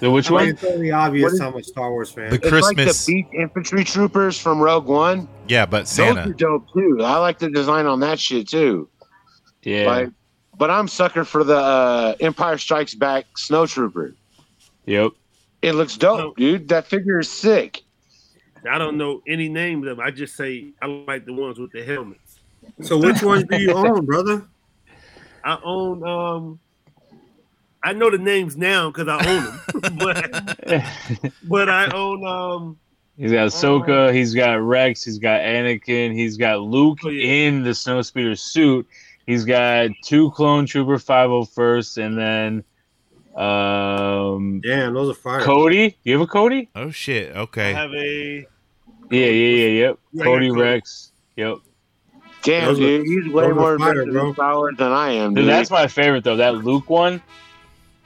The which I mean, one? it's only obvious What is- I'm Star Wars fan. The it's Christmas, like the beat infantry troopers from Rogue One. yeah, but Santa. Those are dope too. I like the design on that shit too. Yeah, Like, but I'm sucker for the uh, Empire Strikes Back Snow Trooper. yep. It looks dope, dude. That figure is sick. I don't know any names of them. I just say I like the ones with the helmets. so which ones do you own, brother? I own. um I know the names now because I own them, but but I own. um He's got Ahsoka, he's got Rex, he's got Anakin, he's got Luke Oh, yeah. in the Snowspeeder suit. He's got two Clone Trooper 501st, and then um Damn, those are fire. Cody. You have a Cody? Oh shit. Okay. I Okay. have a. Yeah, yeah, yeah, yep. Yeah, Cody. Rex. Yep. Damn, Those are- dude. He's way more fire, invested bro. in Star Wars than I am, Dude, dude. that's my favorite though. That Luke one.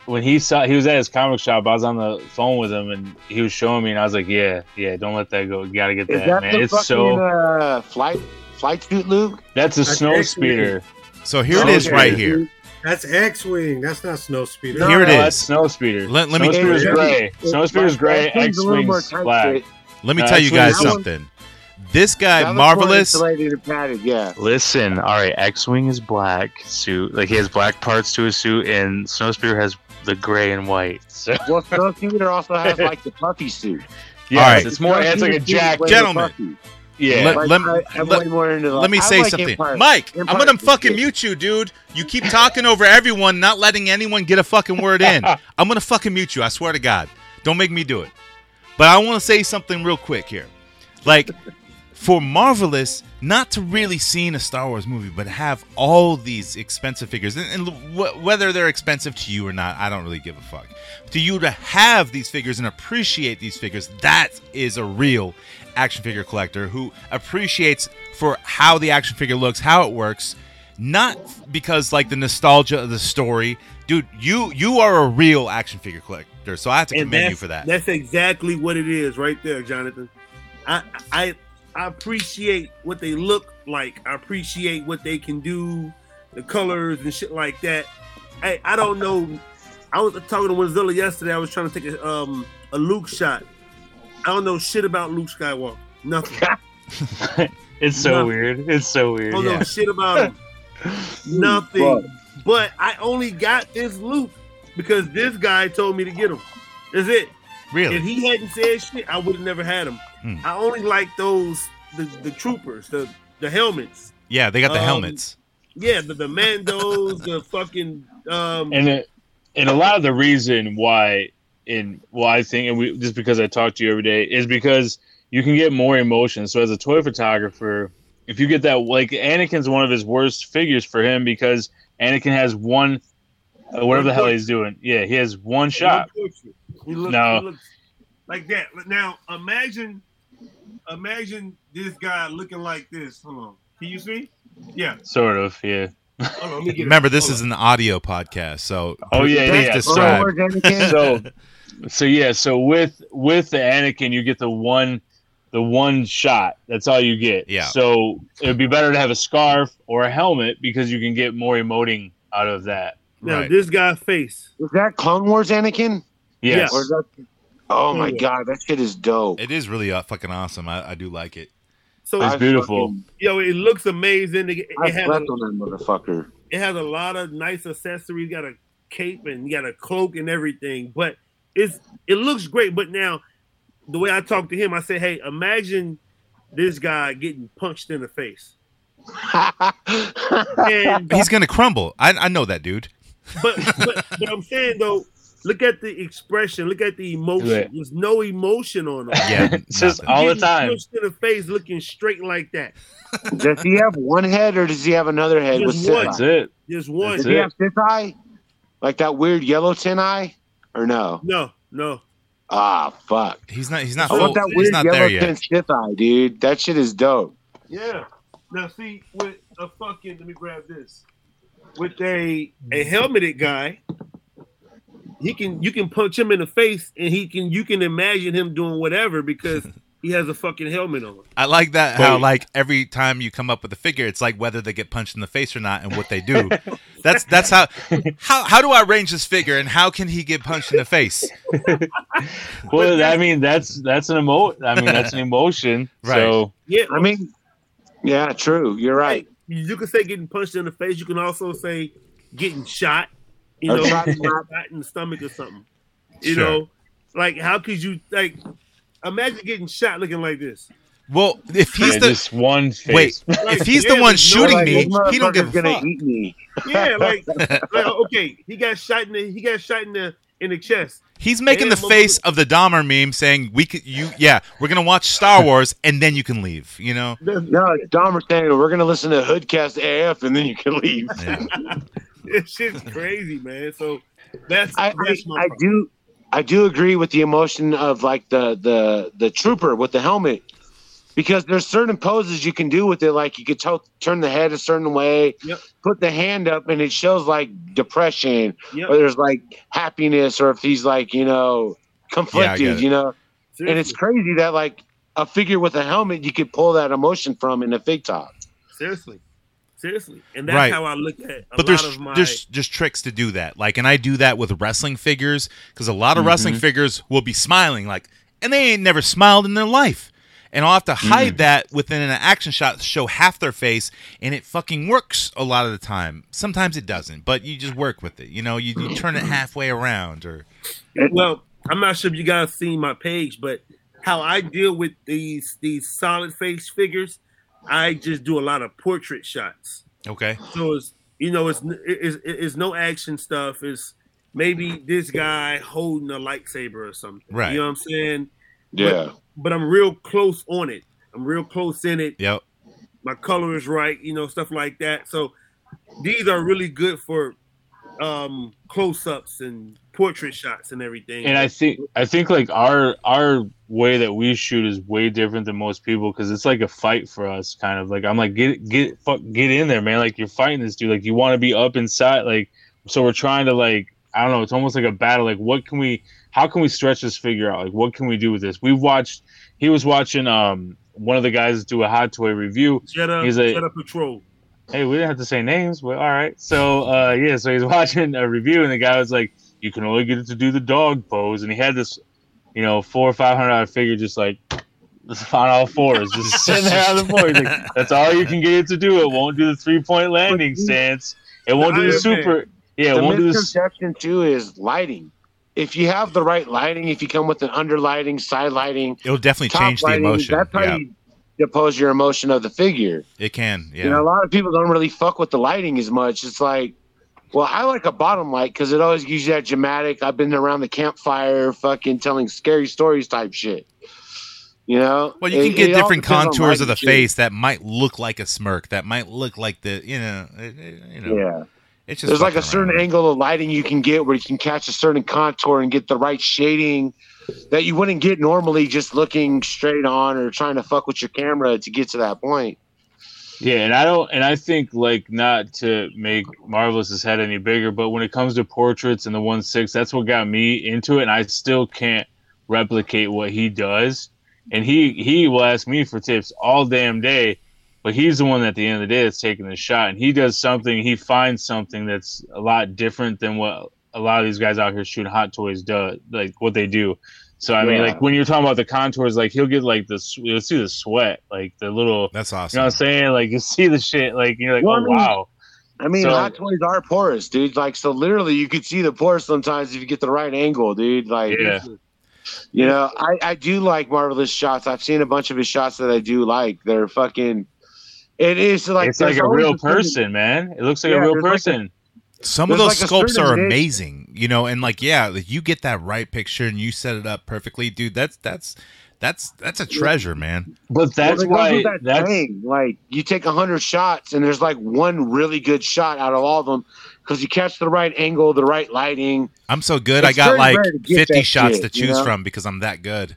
When he saw he was at his comic shop, I was on the phone with him and he was showing me and I was like, Yeah, yeah, don't let that go. You gotta get that, that man. the It's fucking so uh, flight flight suit, Luke? that's a snow actually- speeder. So here it Okay, is, right here. That's X-wing. That's not Snow Speeder. No, Here it No, is. that's snow speeder. Let- let me- snow speeder's It- gray. it- Snow speeder's like, gray. that thing's X a little more wings black. Let me No, tell you guys that one- something. This guy, That looks more marvelous. padded, yeah. Listen, all right. X wing is black suit. Like he has black parts to his suit, and snow speeder has the gray and white. So Well, Snow Speeder also has like the puffy suit. yes, right. it's more. It's like a jack. Way Gentlemen. Puffy. Yeah. Let- let- I, I'm let- way more into like, Let me I say like something, Empire. Mike. I'm gonna fucking shit. mute you, dude. You keep talking over everyone, not letting anyone get a fucking word in. I'm gonna fucking mute you. I swear to God. Don't make me do it. But I want to say something real quick here. Like, for Marvelous not to really see in a Star Wars movie, but have all these expensive figures, and, and wh- whether they're expensive to you or not, I don't really give a fuck. To you to have these figures and appreciate these figures, that is a real action figure collector who appreciates for how the action figure looks, how it works, not because like the nostalgia of the story. Dude, you you are a real action figure collector, so I have to And commend you for that. That's exactly what it is, right there, Jonathan. I I I appreciate what they look like. I appreciate what they can do, the colors and shit like that. Hey, I don't know. I was talking to Wentzilla yesterday. I was trying to take a um a Luke shot. I don't know shit about Luke Skywalker. Nothing. It's so Nothing. weird. It's so weird. I weird. don't know shit about him. Nothing. But I only got this Luke because this guy told me to get him. That's it. Really? If he hadn't said shit, I would have never had him. Hmm. I only like those the, the troopers, the the helmets. yeah, they got the um, helmets. Yeah, the, the Mandos, the fucking um and it, and a lot of the reason why and why I think and we just because I talk to you every day is because you can get more emotion. So as a toy photographer, if you get that like Anakin's one of his worst figures for him because Anakin has one uh, whatever the hell he's doing. Yeah, he has one shot. He looks, No. he looks like that. Now imagine imagine this guy looking like this. Hold on. Can you see? Yeah. Sort of, yeah. Hold on, let it. Remember, this Hold is on. an audio podcast, so Oh yeah, yeah, yeah. describe. Star Wars Anakin. so so yeah so with with the anakin you get the one the one shot that's all you get Yeah. so it would be better to have a scarf or a helmet because you can get more emoting out of that Now Right. this guy's face. is that Clone Wars Anakin? Yes Or that? Oh my god, that shit is dope. It is really uh, fucking awesome. I, I do like it. So It's I beautiful. fucking- yo, it looks amazing. It, it I has a, slept on that motherfucker. it has a lot of nice accessories. Got a cape and you got a cloak and everything. But it's it looks great. But now the way I talked to him, I said, Hey, imagine this guy getting punched in the face. And He's gonna crumble. I, I know that dude. but, but but I'm saying though, look at the expression, look at the emotion. Right. There's no emotion on him. Yeah, just nothing. all the time punched in the face, looking straight like that. does he have one head or does he have another head Just Sith one. that's it Just one. Does That's he have Sith eye? Like that weird yellow tin eye? Or no? No, no. Ah, fuck. He's not. He's not. I Full, want that he's weird not yellow there tin yet. Sith eye, dude. That shit is dope. Yeah. Now see with a fucking let me grab this. With a a helmeted guy, he can you can punch him in the face and he can you can imagine him doing whatever because he has a fucking helmet on. I like that how like every time you come up with a figure, it's like whether they get punched in the face or not, and what they do. that's that's how how how do I arrange this figure, and how can he get punched in the face? Well, I mean, that's that's an emo. I mean, that's an emotion. Right. So Yeah, I mean, yeah, true. You're right. you can say getting punched in the face. You can also say getting shot. You know, shot in the- in the stomach or something. You Sure. know, like how could you like imagine getting shot looking like this? Well, if he's yeah, the just one wait, face. if he's Yeah, the one there's no, shooting Like, me, he don't give a gonna fuck. eat me. Yeah, like, like okay, he got shot in the he got shot in the in the chest. He's making Yeah, the face of the Dahmer meme, saying we could you yeah we're gonna watch Star Wars and then you can leave. You know. No, Dahmer saying we're gonna listen to Hoodcast AF and then you can leave. Yeah. This shit's crazy, man. So that's I, I, that's my I do I do agree with the emotion of like the the the trooper with the helmet because there's certain poses you can do with it like you could to- turn the head a certain way Yep. put the hand up and it shows like depression Yep. or there's like happiness or if he's like you know conflicted it. you know and it's crazy that like a figure with a helmet you could pull that emotion from in a fig top seriously, seriously, and that's Right. how I look at a but lot there's of my. there's just tricks to do that. Like, and I do that with wrestling figures because a lot of wrestling mm-hmm. figures will be smiling, like, and they ain't never smiled in their life. And I'll have to hide mm-hmm. that within an action shot, to show half their face, and it fucking works a lot of the time. Sometimes it doesn't, but you just work with it. You know, you, you turn it halfway around, or well, I'm not sure if you guys seen my page, but how I deal with these these solid face figures, I just do a lot of portrait shots. okay, So it's you know it's it's, it's no action stuff. It's maybe this guy holding a lightsaber or something. Right. You know what I'm saying? yeah But I'm real close on it. I'm real close in it. yep, My color is right. You know stuff like that. So these are really good for um close ups and portrait shots and everything. and I think I think like our our way that we shoot is way different than most people because it's like a fight for us, kind of like I'm like get get fuck get in there, man. Like you're fighting this dude, like you want to be up inside, like so we're trying to like I don't know, it's almost like a battle. Like what can we, how can we stretch this figure out? Like what can we do with this? We've watched. He was watching um one of the guys do a hot toy review, Jetta, he's a- Jetta Patrol. Hey, we didn't have to say names, but all right. So uh yeah, so he's watching a review and the guy was like, You can only get it to do the dog pose and he had this, you know, four or five hundred dollar figure just like on all fours, just sitting there on the floor. He's like, That's all you can get it to do. It won't do the three point landing stance. It won't do the super yeah, it the won't do the s- misconception too is lighting if you have the right lighting if you come with an under lighting side lighting it'll definitely top change the emotion. that's how Yeah, you depose your emotion of the figure it can. Yeah, You know, a lot of people don't really fuck with the lighting as much. It's like, well, I like a bottom light because it always gives you that dramatic. I've been around the campfire, fucking telling scary stories type shit. You know, Well, you It- can get it different contours of the shit. face that might look like a smirk, that might look like the, you know, it- it- you know. Yeah, It's just there's like a certain around. angle of lighting you can get where you can catch a certain contour and get the right shading that you wouldn't get normally just looking straight on or trying to fuck with your camera to get to that point. Yeah, and I don't, and I think like not to make Marvelous's head any bigger, but when it comes to portraits and the one six, that's what got me into it, and I still can't replicate what he does. And he he will ask me for tips all damn day, but he's the one at the end of the day that's taking the shot, and he does something, he finds something that's a lot different than what a lot of these guys out here shooting hot toys do, like what they do. So I mean, like when you're talking about the contours, like he'll get like this, s- you'll see the sweat, like the little That's awesome. you know what I'm saying? Like you see the shit, like you're like, Well, oh, I oh mean, wow. I mean, So- hot toys are porous, dude. Like, so literally, you could see the pores sometimes if you get the right angle, dude. Like, Yeah. you know, I, I do like marvelous shots. I've seen a bunch of his shots that I do like. They're fucking. It is like it's like a real a certain- person, man. It looks like Yeah, a real person. like a- person. Some of those like a sculpts certain are niche- amazing, you know, and like yeah, like you get that right picture and you set it up perfectly, dude. That's that's that's that's a treasure, man. but that's Well, why that that's saying, like you take a hundred shots and there's like one really good shot out of all of them because you catch the right angle, the right lighting. I'm so good. I got like rare to get 50 shots shit, to you choose know? from because I'm that good.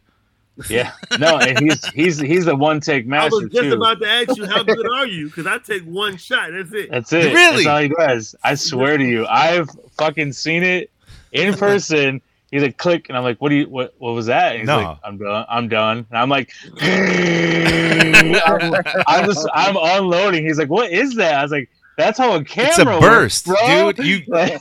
Yeah. No, and he's he's he's the one take master. I was just too. about to ask you how good are you because I take one shot. That's it. That's it. Really? That's all he does. I swear to you, I've fucking seen it in person. He's He's like, click, and I'm like, what do you, what, what was that? And he's No. like, I'm done, I'm done. And I'm like, I'm, I'm just, I'm unloading. He's like, what is that? I was like, that's how a camera. It's a works, burst, bro. dude. You yeah.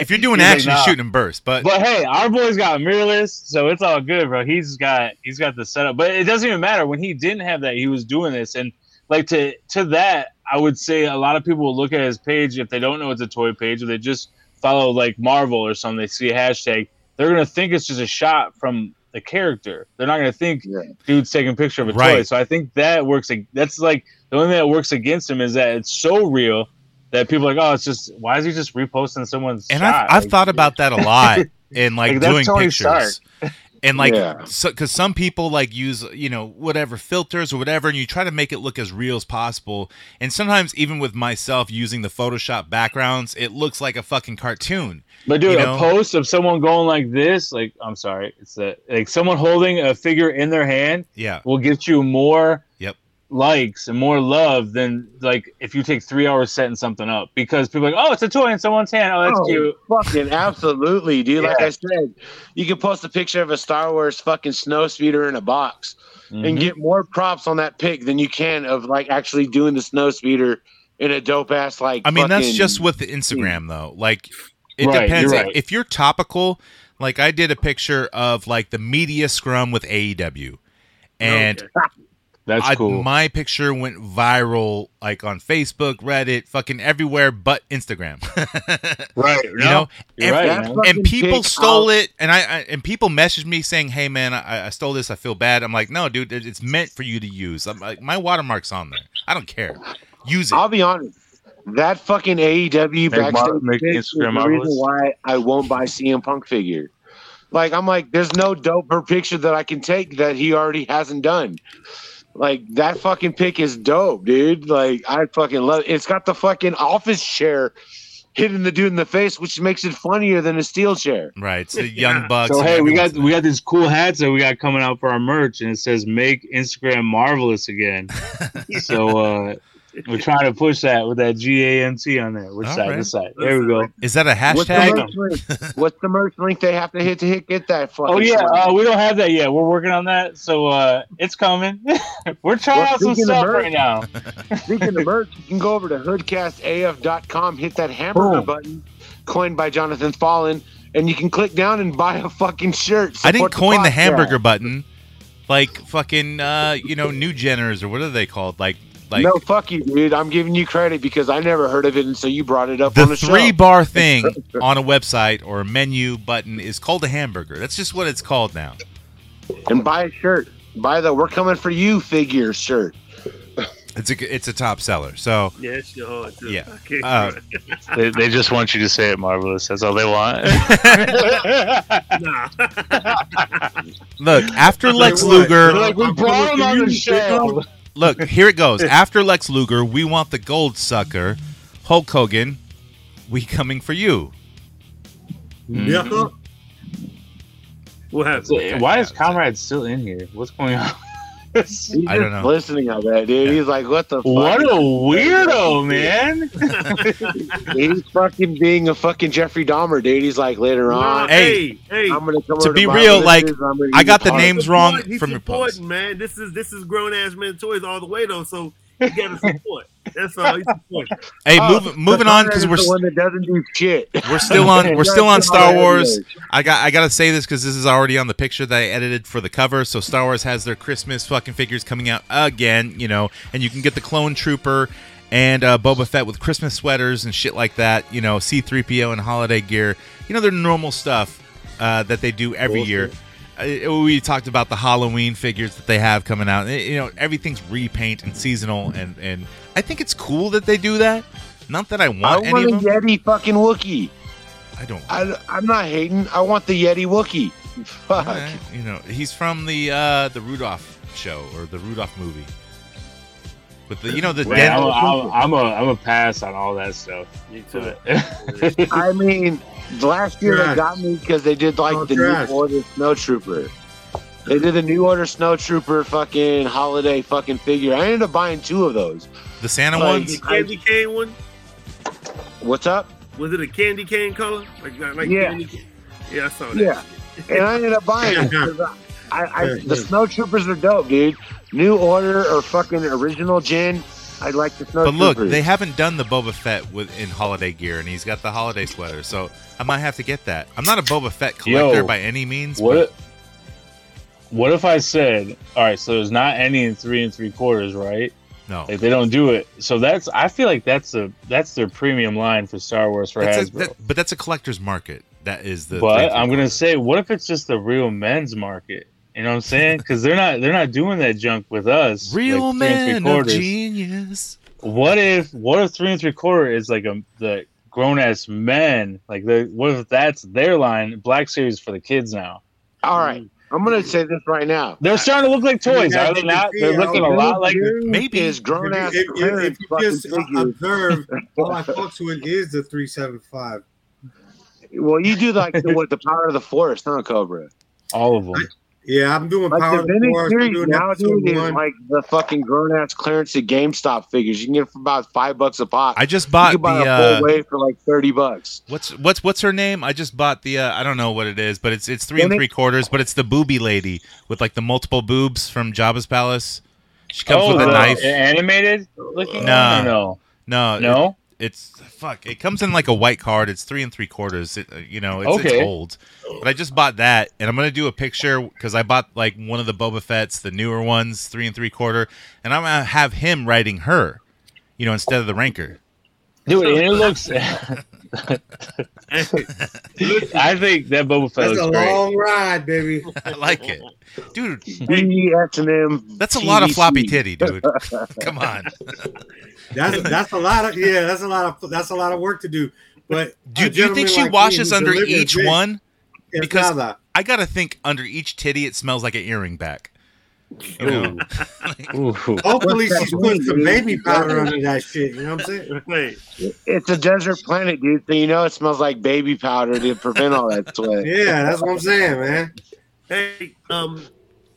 if you're doing He's like, action, "Nah." you're shooting in bursts. But But hey, our boy's got mirrorless, so it's all good, bro. He's got he's got the setup, but it doesn't even matter when he didn't have that. He was doing this, and like to to that, I would say a lot of people will look at his page if they don't know it's a toy page, or they just follow like Marvel or something. They see a hashtag, they're gonna think it's just a shot from the character. They're not gonna think Yeah. dude's taking a picture of a toy. So I think that works. That's like the only thing that works against him is that it's so real. That people are like, oh, it's just why is he just reposting someone's and shot? I've, I've Like, thought about that a lot in like, Like, doing Tony pictures. And like, Yeah. because some people like use you know whatever filters or whatever, and you try to make it look as real as possible. And sometimes even with myself using the Photoshop backgrounds, it looks like a fucking cartoon. But dude, You know? a post of someone going like this, like I'm sorry, it's that like someone holding a figure in their hand Yeah, will get you more Yep. Likes and more love than like if you take three hours setting something up because people are like, oh, it's a toy in someone's hand. Oh, that's Oh, cute. Fucking absolutely, dude. Like I said, you can post a picture of a Star Wars fucking snow speeder in a box and Mhm. get more props on that pic than you can of like actually doing the snow speeder in a dope ass like. I mean that's just with the Instagram though. Like it Right, depends. you're right. if you're topical, like I did a picture of like the media scrum with AEW, and Okay. That's I, cool. my picture went viral like on Facebook, Reddit, fucking everywhere but Instagram. right. you know, You're and, right, man. and people stole I'll- it, and I, I and people messaged me saying, "Hey man, I, I stole this. I feel bad." I'm like, "No, dude, it's meant for you to use. I'm like, my watermark's on there. I don't care. Use it." I'll be honest. That fucking AEW Make backstage Mar- make pic is the reason why I won't buy CM Punk figure. Like I'm like, there's no doper picture that I can take that he already hasn't done. Like that fucking pick is dope, dude. Like I fucking love. It's got the fucking office chair hitting the dude in the face, which makes it funnier than a steel chair. Right, it's the young bucks. So hey, we got we got these cool hats that we got coming out for our merch, and it says "Make Instagram Marvelous Again." so uh, we're trying to push that with that G A N T on there. Which All side? right. This side. There we go. Is that a What's the, hashtag? merch? What's the merch link they have to hit to hit get that? Oh yeah, uh, we don't have that yet. We're working on that, so uh, it's coming. we're trying Well, out some speaking of stuff merch- right now. Speaking of merch, you can go over to hoodcastaf.com, hit that hamburger Boom. button, coined by Jonathan Fallon, and you can click down and buy a fucking shirt. I didn't coin the podcast. hamburger button, like fucking uh, you know, new geners or what are they called? Like like no, fuck you, dude. I'm giving you credit because I never heard of it and so you brought it up on the on the three show. bar thing on a website or a menu button is called a hamburger. That's just what it's called now. and buy a shirt. Buy the "We're Coming for You" figure shirt. It's a it's a top seller. So Yeah, it's your heart too. Yeah. I Uh. They, they just want you to say it marvelous. That's all they want. nah. look, after Lex? Luger, like we brought coming him on the show. Look, here it goes. After Lex Luger, we want the gold sucker, Hulk Hogan. We coming for you. Mm. Yeah. What happened? So, why is Comrade still in here? What's going on? He's I don't know. Listening to that, dude. He's like, "What the what a weirdo, man. He's fucking being a fucking Jeffrey Dahmer, dude. He's like, later on, Hey, hey, hey. I'm gonna come to over be my real, like, I'm gonna I eat got the names wrong Support- he's from your post. man. This is this is grown ass man toys all the way though. So you gotta support. That's all. He's supporting. Hey, Oh, move, moving on because we're the one that doesn't do shit. we're still on we're still on Star Wars. I got I gotta say this because this is already on the picture that I edited for the cover. So Star Wars has their Christmas fucking figures coming out again, you know, and you can get the Clone Trooper and uh, Boba Fett with Christmas sweaters and shit like that. You know, C-3PO and holiday gear. You know, they're normal stuff uh, that they do every year. Uh, we talked about the Halloween figures that they have coming out. Uh, You know, everything's repaint and seasonal, and and I think it's cool that they do that. Not that I I want any want a of them. Yeti fucking Wookie. I don't. I, I'm not hating. I want the Yeti Wookie. Fuck. Alright, You know, he's from the uh the Rudolph show or the Rudolph movie. But the you know the Man, dead I'm, a, I'm, a- I'm a I'm a pass on all that stuff. Me too. But I mean, last year Trash. they got me because they did like Oh, the trash. new order snow trooper. They did the new order snow trooper fucking holiday fucking figure. I ended up buying two of those. the Santa Like, ones. The candy cane one. What's up? Was it a candy cane color? Like like Yeah. Candy cane? Yeah, I saw that. Yeah. and I ended up buying it. 'cause I, I, the snow troopers are dope, dude. New order or fucking original gin. I like the snow But look, troopers. they haven't done the Boba Fett with in holiday gear, and he's got the holiday sweater, so I might have to get that. I'm not a Boba Fett collector Yo, by any means. What? but If, what if I said, all right, so there's not any in three and three quarters, right? no, Like they don't do it. So that's I feel like that's a that's their premium line for Star Wars for That's a- Hasbro. that- but that's a collector's market. That is the. but I'm gonna say, what if it's just the real men's market? You know what I'm saying? Because they're not they're not doing that junk with us. real like three and three man of genius. What if what if three and three quarter is like a the grown ass men? Like the what if that's their line? Black series for the kids now. All right, I'm gonna say this right now. They're starting to look like toys, Yeah, are they not? They're looking a lot like Maybe. is grown ass if, if, if you just figures. observe, all I fucks with is the 375. Well, you do like the, what the power of the Force, huh, Cobra? all of them. Yeah, I'm doing Like Power the of the vintage Force. I'm series doing now, dude, is one. like the fucking grown ass clearance at GameStop figures. You can get it for about five bucks a pop. I just you bought can buy the. a full Uh, wave for like thirty bucks. what's what's what's her name? I just bought the. Uh, I don't know what it is, but it's it's three and Gimmick? three quarters. But it's the booby lady with like the multiple boobs from Jabba's palace. She comes with a Oh, knife. Animated looking? No. one or no, No, no. It- it's fuck. It comes in like a white card. It's three and three quarters. It, uh, you know, it's, Okay. it's old. But I just bought that, and I'm gonna do a picture because I bought like one of the Boba Fett's, the newer ones, three and three quarter, and I'm gonna have him writing her, you know, instead of the rancor. Dude, and it looks. I think that Boba Fett That's a great. long ride, baby. I like it, dude. D S and M. That's a lot of floppy titty, dude. Come on. That's that's a lot of yeah. That's a lot of that's a lot of work to do. But Do, uh, do you think she like washes who under each it one? because- I gotta think under each titty it smells like an earring back. You know? Ooh. Hopefully she's putting some baby powder under that shit. You know what I'm saying? Wait, It's a desert planet, dude. So you know it smells like baby powder to prevent all that sweat. Yeah, that's what I'm saying, man. hey, um,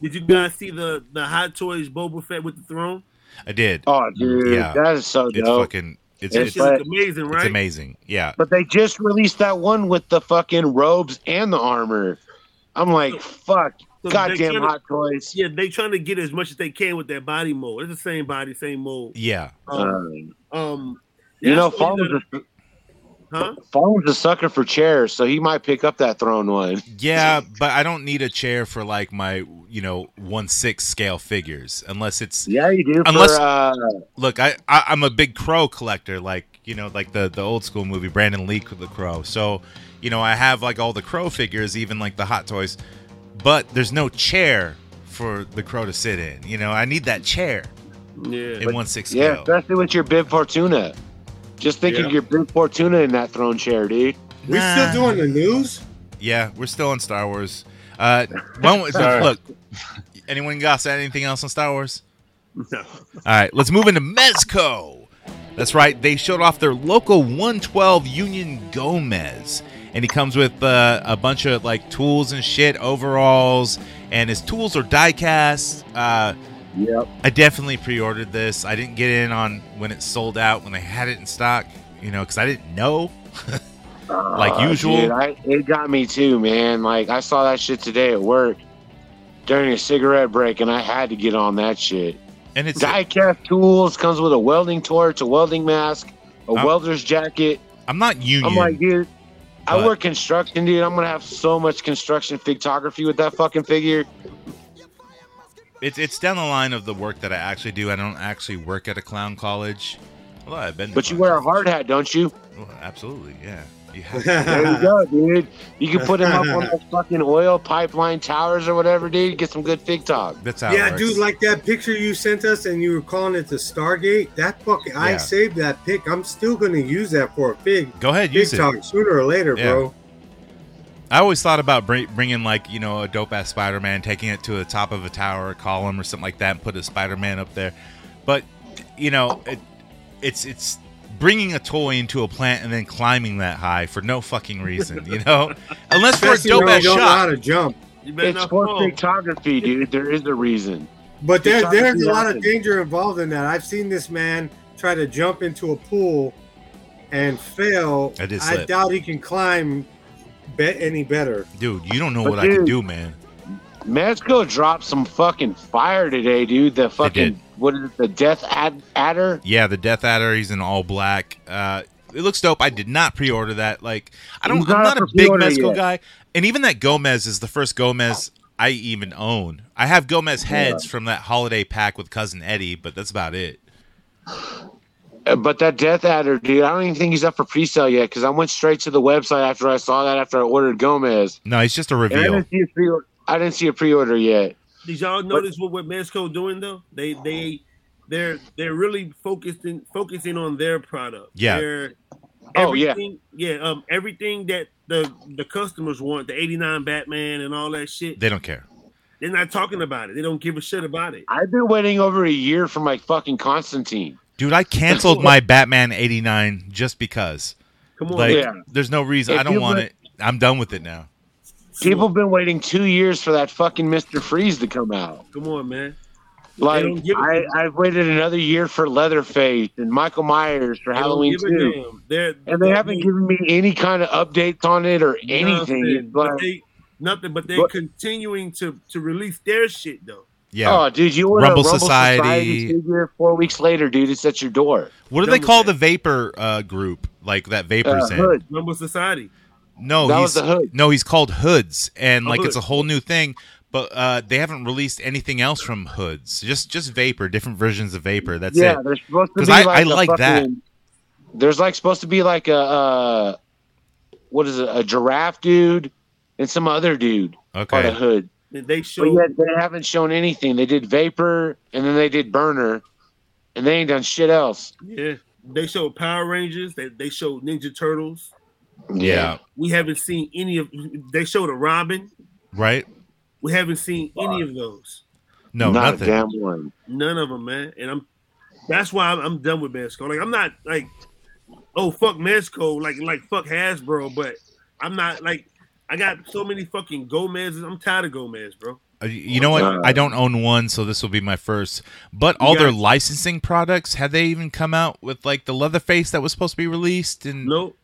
did you guys see the the Hot Toys Boba Fett with the throne? I did. Oh, dude, Yeah. that is so It's dope. fucking. It's That it's, shit look amazing, it's right? amazing. Yeah. But they just released that one with the fucking robes and the armor. I'm like, fuck, So goddamn they tryna- hot toys. Yeah, they trying to get as much as they can with that body mold. It's the same body, same mold. Yeah. Um, Um, um you know, that's Fallon's a, huh? Fallon's a sucker for chairs, so he might pick up that throne one. Yeah, but I don't need a chair for like my, you know, one six scale figures unless it's Yeah, you do. Unless- for, uh, look, I, I I'm a big crow collector, like you know, like the the old school movie Brandon Lee with the crow. So, you know, I have like all the crow figures, even like the hot toys, but there's no chair for the crow to sit in. You know, I need that chair Yeah. in one six yeah, especially with your Bib Fortuna. Just think Yeah. of your Bib Fortuna in that throne chair, dude. We Nah. still doing the news? Yeah, we're still on Star Wars. Uh, one, look, anyone got say anything else on Star Wars? No. All right, let's move into Mezco. That's right. They showed off their local 112 Union Gomez, and he comes with uh, a bunch of like tools and shit, overalls, and his tools are die cast. Uh, Yep. I definitely pre-ordered this. I didn't get in on when it sold out when they had it in stock, you know, because I didn't know. Like usual. Uh, Dude, I, it got me too, man. Like I saw that shit today at work during a cigarette break, and I had to get on that shit. And it's Die cast tools comes with a welding torch, a welding mask, a I'm- welder's jacket. I'm not union. I'm like, dude, I work construction, dude. I'm gonna have so much construction photography with that fucking figure. It's it's down the line of the work that I actually do. I don't actually work at a clown college. Well, I've been. But you wear a hard hat, don't you? Oh, absolutely, yeah. You have There you go, dude. You can put him up on those fucking oil pipeline towers or whatever, dude. Get some good fig talk. That's how. it Yeah, works. dude, like that picture you sent us and you were calling it the Stargate. That fucking, I saved that pic. I'm still going to use that for a fig. Go ahead, fig use it. talk sooner or later, Yeah. bro. I always thought about bring, bringing like you know a dope ass Spider Man, taking it to the top of a tower, a column, or something like that, and put a Spider Man up there. But you know, it, it's it's bringing a toy into a plant and then climbing that high for no fucking reason, you know, unless for a Especially dope when ass you don't know how shot. to jump. It's not for fall. photography, dude. There is a reason. But there, there's a lot of danger involved in that. I've seen this man try to jump into a pool and fail. I did I doubt he can climb bet any better. Dude, you don't know But what I can do, man. Mezco dropped some fucking fire today, dude. The fucking what is it? The Death Ad- Adder. Yeah, the Death Adder, he's in all black. Uh, it looks dope. I did not pre-order that. Like, I don't. He's I'm not a big Mezco yet. guy, and even that Gomez is the first Gomez I even own. I have Gomez heads from that holiday pack with cousin Eddie, but that's about it. Uh, But that Death Adder, dude, I don't even think he's up for pre-sale yet because I went straight to the website after I saw that after I ordered Gomez. No, he's just a And I reveal. didn't see a pre I didn't see a pre-order yet. Did y'all notice what what Mezco doing though? They they they're they're really focusing focusing on their product. Yeah. They're, Oh, yeah. everything- yeah. Um, everything that the the customers want, the '89 Batman and all that shit. They don't care. They're not talking about it. They don't give a shit about it. I've been waiting over a year for my fucking Constantine. Dude, I canceled my Batman 89 just because. Come on, Like, Yeah. there's no reason. If I don't want would- it. I'm done with it now. People have been waiting two years for that fucking Mister Freeze to come out. come on, man. Like don't give a I, damn. I've waited another year for Leatherface and Michael Myers for They Halloween give a too. They're and they haven't given me any kind of updates on it or anything. Nothing, It's but they, nothing, but they're But- continuing to to release their shit though. Yeah. Oh, dude, you order Rumble Rumble Society. Society. figure four weeks later, dude. It's at your door. what do done they call that. the Vapor uh, group? Like that Vapor's Uh, in? Rumble Society. No, That he's was the Hood. no, he's called Hoods, and Oh, like it's a whole new thing. But uh, they haven't released anything else from Hoods. Just just Vapor, different versions of Vapor. That's yeah, it. there's supposed to 'Cause be I- like I a like that. fucking- There's like supposed to be like a uh, what is it? A giraffe dude and some other dude part Okay. of Hood. They- They But show yet they haven't shown anything. They did Vapor and then they did Burner, and they ain't done shit else. yeah. They show Power Rangers. They they show Ninja Turtles. Yeah. We haven't seen any of. They showed a Robin. Right. We haven't seen any of those. No, not nothing. damn one. None of them, man. And I'm. That's why I'm, I'm done with Mezco. Like I'm not like, oh fuck Mezco, like like fuck Hasbro, but I'm not like. I got so many fucking Gomez's. I'm tired of Gomez, bro. Uh, You know what? Uh, I don't own one, so this will be my first. But all their licensing products, have they even come out with like the Leatherface that was supposed to be released, and Nope.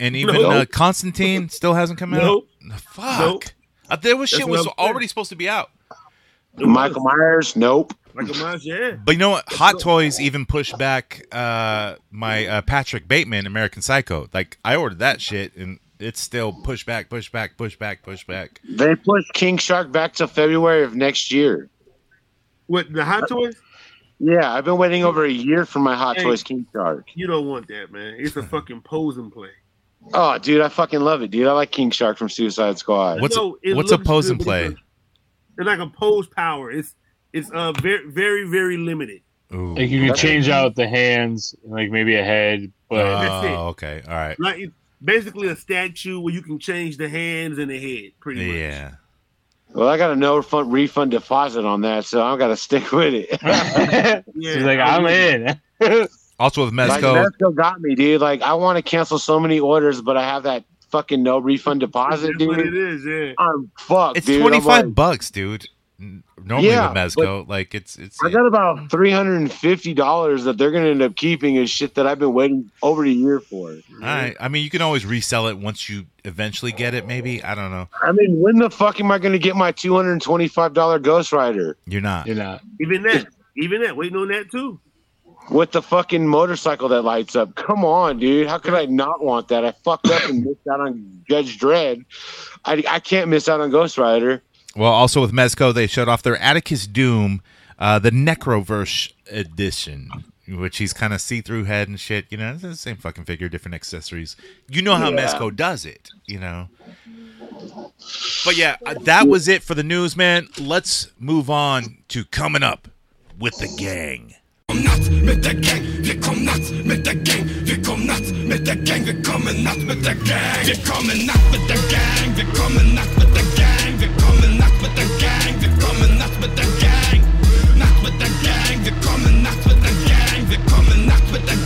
And even Nope. uh, Constantine still hasn't come out? Nope. Fuck. Nope. Uh, there was That's shit what was already supposed to be out. Michael. Myers, nope. Michael Myers, yeah. But you know what? Hot Toys even pushed back uh, my uh, Patrick Bateman American Psycho. Like I ordered that shit, and it's still push back, push back, push back, push back. They pushed King Shark back to February of next year. What the Hot Toys? Yeah, I've been waiting over a year for my Hot Hey. Toys King Shark. You don't want that, man. It's a fucking posing play. Oh, dude, I fucking love it, dude. I like King Shark from Suicide Squad. What's No, it what's a looks pose and play? It's, a- it's like a pose power. It's it's uh very very very limited. Ooh. Like you can change out the hands, like maybe a head, but That's it. Oh, okay, all right. Like it's basically a statue where you can change the hands and the head. Pretty much. Yeah. Well, I got a no refund refund deposit on that, so I got to stick with it. Yeah. she's like, I'm in. Also with like, Mezco, Mezco got me, dude. Like, I want to cancel so many orders, but I have that fucking no refund deposit, That's dude. is. Yeah. I'm fucked, it's dude. I'm twenty five like- bucks, dude. N- Normally Yeah, with Mezco, like it's it's. I got about three hundred and fifty dollars that they're gonna end up keeping as shit that I've been waiting over a year for. all right. I mean, you can always resell it once you eventually get it. Maybe I don't know. I mean, when the fuck am I gonna get my two hundred and twenty-five dollar Ghost Rider You're not. You're not. Even that. Even that. Waiting on that too. with the fucking motorcycle that lights up? Come on, dude. How could I not want that? I fucked up and missed out on Judge Dredd. I, I can't miss out on Ghost Rider. Well, also with Mezco, they showed off their Atticus Doom, uh, the Necroverse edition, which he's kind of see-through head and shit. You know, it's the same fucking figure, different accessories. You know how Yeah. Mezco does it. You know. But yeah, uh, that was it for the news, man. Let's move on to coming up with the gang. natt med der gang, vi kom natt med der gang, vi kom natt med der gang, vi kommer natt med der gang, vi kommer natt med der gang, vi kommer natt med der gang,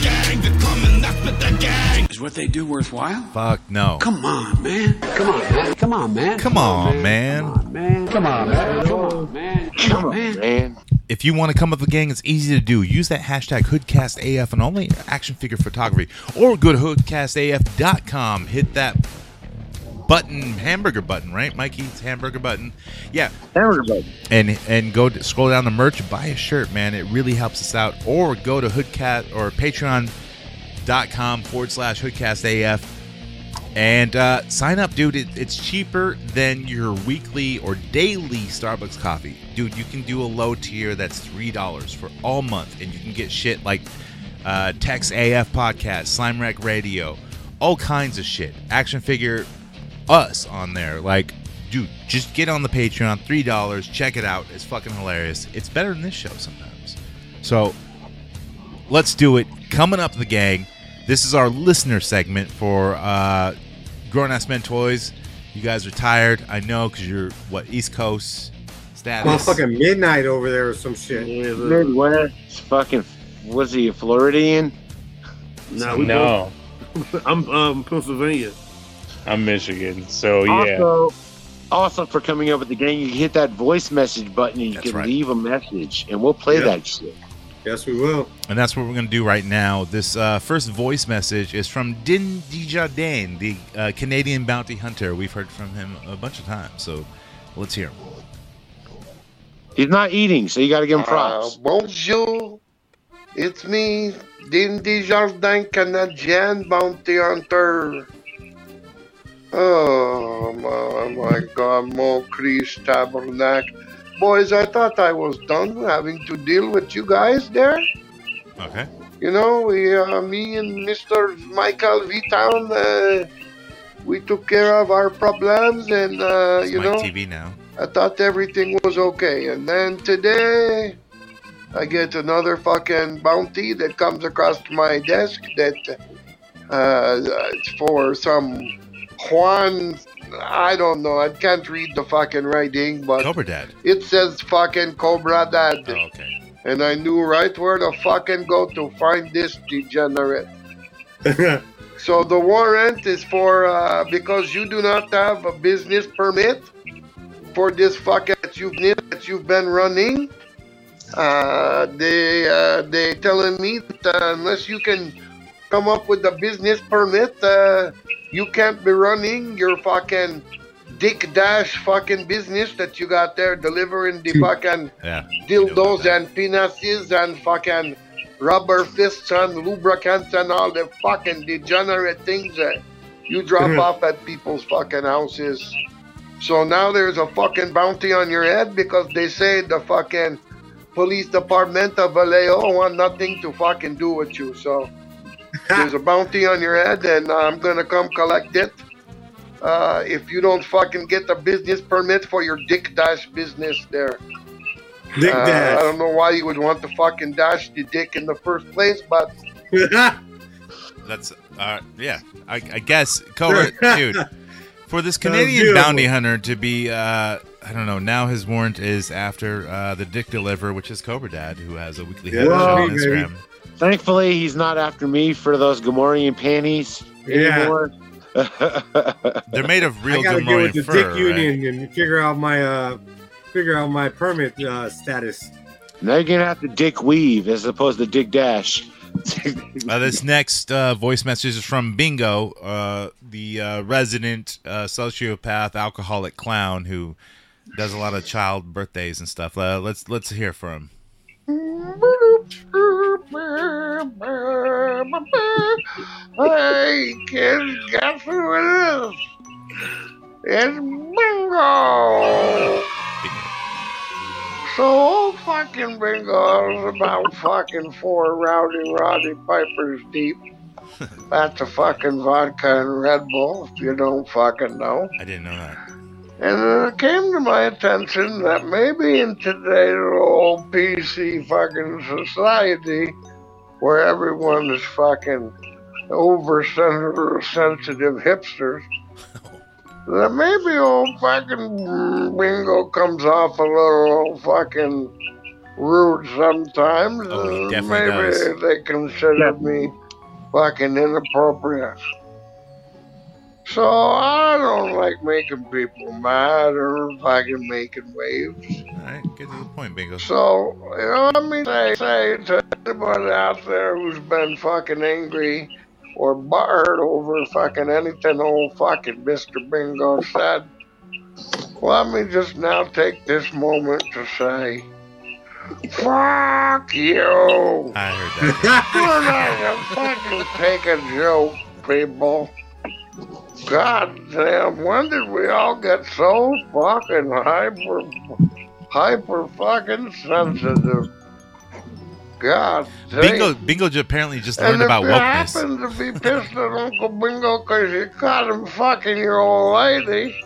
gang, gang, gang, gang, gang, gang. Is what they do worthwhile? Fuck no. Come on, man. Come on, man. Come on, man. Come on, man. man. Come on, man. Come on, man. Come on, man. Man, If you want to come up with a gang, it's easy to do. Use that hashtag HoodcastAF and only action figure photography or go to hoodcastaf.com. Hit that button, hamburger button, right? Mikey's hamburger button. Yeah, Hamburger button. and and go to, scroll down the merch buy a shirt, man. It really helps us out. Or go to Hoodcat or Patreon.com forward slash HoodcastAF and uh, sign up, dude. It, it's cheaper than your weekly or daily Starbucks coffee, dude. You can do a low tier that's three dollars for all month, and you can get shit like uh, Tex AF podcast, Slime Wreck Radio, all kinds of shit. Action figure us on there, like. Dude, just get on the Patreon, three dollars. Check it out. It's fucking hilarious. It's better than this show sometimes. So let's do it. Coming up, the gang. This is our listener segment for uh, Grown Ass Men Toys. You guys are tired, I know, because you're what East Coast status. Well, fucking midnight over there or some shit. Midwest. Fucking. Was he a Floridian? No, we No, I'm um Pennsylvania. I'm Michigan. So yeah, Also, also for coming up with the gang, you can hit that voice message button and you That's can right. leave a message, and we'll play Yeah. that shit. Yes, we will. And that's what we're going to do right now. This uh, first voice message is from Din Desjardins, the uh, Canadian bounty hunter. We've heard from him a bunch of times, so let's hear him. He's not eating, so you got to give him Uh, props. bonjour, it's me, Din Desjardins, Canadian bounty hunter. Oh my, my God, Mo Christ Tabernacle. Boys, I thought I was done having to deal with you guys there. Okay. You know, we, uh, me and Mr. Michael V Town, uh, we took care of our problems, and uh, you know. TV now. I thought everything was okay. And then today, I get another fucking bounty that comes across my desk that uh, it's for some Juan. I don't know. I can't read the fucking writing, but Cobra Dad. it says fucking Cobra Dad. Oh, okay. And I knew right where to fucking go to find this degenerate. So the warrant is for uh, because you do not have a business permit for this fuck that you've that you've been running. Uh, they uh, they telling me that uh, unless you can come up with a business permit, uh, you can't be running your fucking dick dash fucking business that you got there delivering the fucking Yeah. I know dildos and penises and fucking rubber fists and lubricants and all the fucking degenerate things that you drop mm-hmm. off at people's fucking houses. So now there's a fucking bounty on your head because they say the fucking police department of Vallejo want nothing to fucking do with you. So there's a bounty on your head and I'm gonna come collect it. Uh, if you don't fucking get a business permit for your dick dash business there. Dick Uh, I don't know why you would want to fucking dash the dick in the first place, but That's uh, yeah. I, I guess Cobra, dude. For this Canadian bounty hunter to be, uh, I don't know. Now his warrant is after uh, the Dick Deliver, which is Cobra Dad, who has a weekly head Yeah, show on baby. Instagram. Thankfully, he's not after me for those Gamorrean panties Yeah. anymore. They're made of real I gotta get Gamorrean with the fur, Dick right? Union and figure out my uh, figure out my permit uh, status. now you're gonna have to dick weave as opposed to dick dash. Uh, this next uh, voice message is from Bingo, uh, the uh, resident uh, sociopath, alcoholic clown who does a lot of child birthdays and stuff. Uh, let's let's hear from him. Hey, kids, guess who it is? It's Bingo! So old fucking Bingo is about fucking four rowdy roddy pipers deep. That's a fucking vodka and Red Bull, if you don't fucking know. I didn't know that. And it came to my attention that maybe in today's old PC fucking society, where everyone is fucking over sensitive hipsters, that maybe old fucking bingo comes off a little fucking rude sometimes. Oh, he and definitely maybe does. they consider me fucking inappropriate. So I don't like making people mad or fucking making waves. All right, get to the point, Bingo. So, you know, let me say, say to anybody out there who's been fucking angry or butthurt over fucking anything old fucking Mr. Bingo said. Let me just now take this moment to say, fuck you. I heard that. We're not fucking take a joke, people. God damn, when did we all get so fucking hyper, hyper fucking sensitive? God damn. Bingo, Bingo j- apparently just learned and about if you wokeness. happen to be pissed at Uncle Bingo because you caught him fucking your old lady,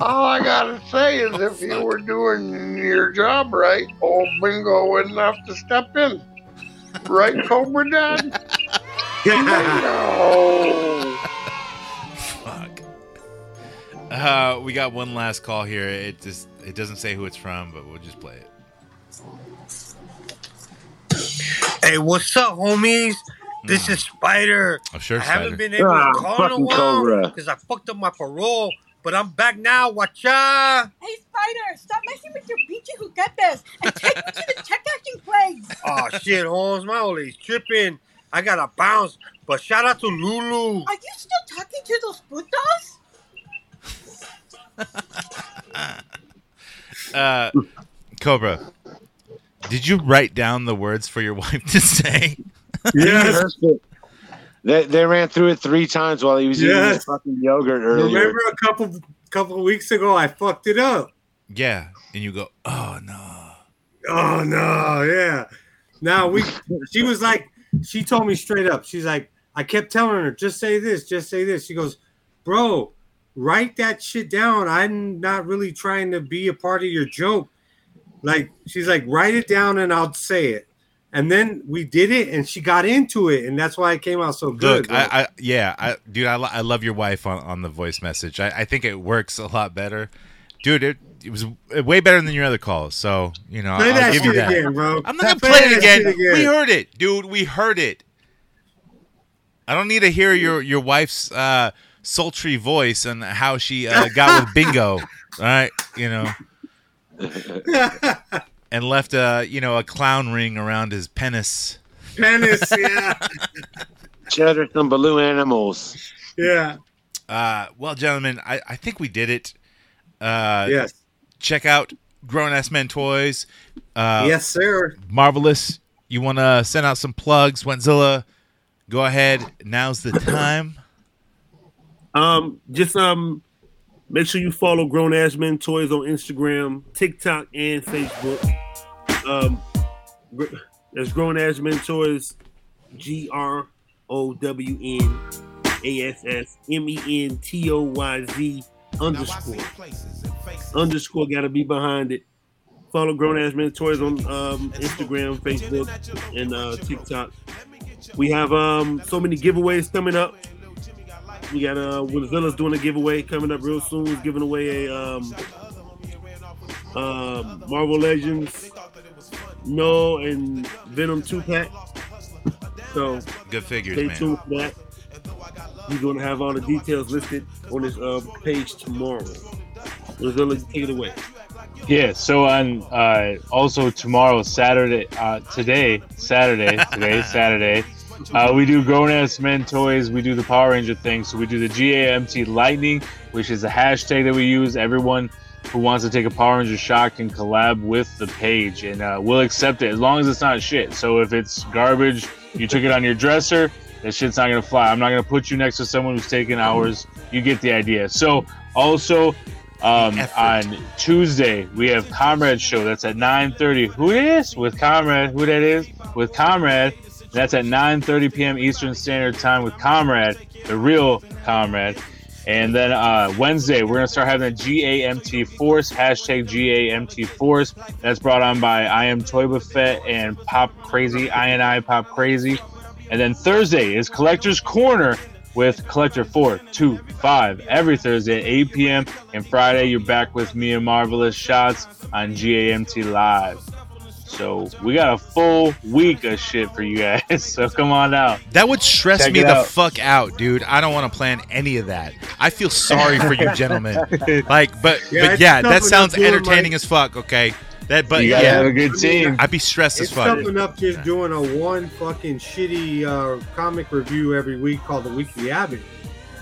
all I gotta say is oh, if you were doing your job right, old Bingo wouldn't have to step in. Right, Cobra Dad? Bingo! We got one last call here. It just it doesn't say who it's from, but we'll just play it. Hey, what's up, homies? This is Spider. Oh, sure, I haven't been able Ah, to call in a fucking while Cobra. because I fucked up my parole, but I'm back now. Watch out! Hey, Spider, stop messing with your peachy juguetes and take me to the check cashing place. Oh shit, Holmes, my old lady's tripping. I gotta bounce, but shout out to Lulu. Are you still talking to those putas? Uh, Cobra, did you write down the words for your wife to say? Yes. They, they ran through it three times while he was eating Yes. his fucking yogurt earlier. Remember a couple couple of weeks ago, I fucked it up. Yeah, and you go, oh no. Oh no, yeah. Now we she was like she told me straight up. She's like, I kept telling her, just say this, just say this. She goes, Bro, write that shit down. I'm not really trying to be a part of your joke. Like she's like, write it down and I'll say it. And then we did it and she got into it, and that's why it came out so good. Look, I, I yeah, I, dude, I, I love your wife on, on the voice message. I, I think it works a lot better, dude. It, it was way better than your other calls. So you know, Play I'll that give you that. again, bro. I'm not gonna Play play it again. again. We heard it, dude. We heard it. I don't need to hear your your wife's uh, sultry voice and how she uh, got with Bingo. All right, you know, and left a you know a clown ring around his penis. Penis, yeah. Cheddar some balloon animals. Yeah. Uh, well, gentlemen, I, I think we did it. Uh, Yes. Check out Grown Ass Men Toys. Uh, yes, sir. Marvelous. You want to send out some plugs, Wentzilla? Go ahead. Now's the time. Um, just um, make sure you follow Grown Ass Men Toys on Instagram, TikTok, and Facebook. Um, that's Grown Ass Men Toys, G R O W N A S S M E N T O Y Z underscore underscore. Got to be behind it. Follow Grown Ass Men Toys on um, Instagram, Facebook, and uh, TikTok. We have um, so many giveaways coming up. We got uh Willazilla's doing a giveaway coming up real soon. He's giving away a um, um Marvel Legends Knull and Venom two pack. So Good figures, stay man. tuned for that. He's gonna have all the details listed on his uh, page tomorrow. Willazilla, take it away. Yeah. So on uh, also tomorrow, Saturday, uh, today, Saturday, today, Saturday, uh, we do grown ass men toys. We do the Power Ranger thing. So we do the GAMT Lightning, which is a hashtag that we use. Everyone who wants to take a Power Ranger shot can collab with the page, and uh, we'll accept it as long as it's not shit. So if it's garbage, you took it on your dresser. That shit's not gonna fly. I'm not gonna put you next to someone who's taking ours. You get the idea. So also um, on Tuesday we have Comrade show. That's at 9:30. Who it is with Comrade? Who that is with Comrade? That's at 9:30 p.m. Eastern Standard Time with Comrade, the real Comrade. And then uh, Wednesday we're gonna start having a GAMT Force hashtag GAMT Force. That's brought on by I am Toy Buffet and Pop Crazy I and I Pop Crazy. And then Thursday is Collector's Corner with Collector 425 every Thursday at 8 p.m. And Friday, you're back with me and Marvelous Shots on GAMT Live. So we got a full week of shit for you guys. So come on out. That would stress Check me the out. fuck out, dude. I don't want to plan any of that. I feel sorry for you, gentlemen. Like, but Yeah, but yeah, that sounds doing, entertaining like- as fuck. Okay, That, but You gotta yeah, have a good team. I'd be stressed as It's fuck. something up just doing a one fucking shitty uh, comic review every week called the Weekly Abbott.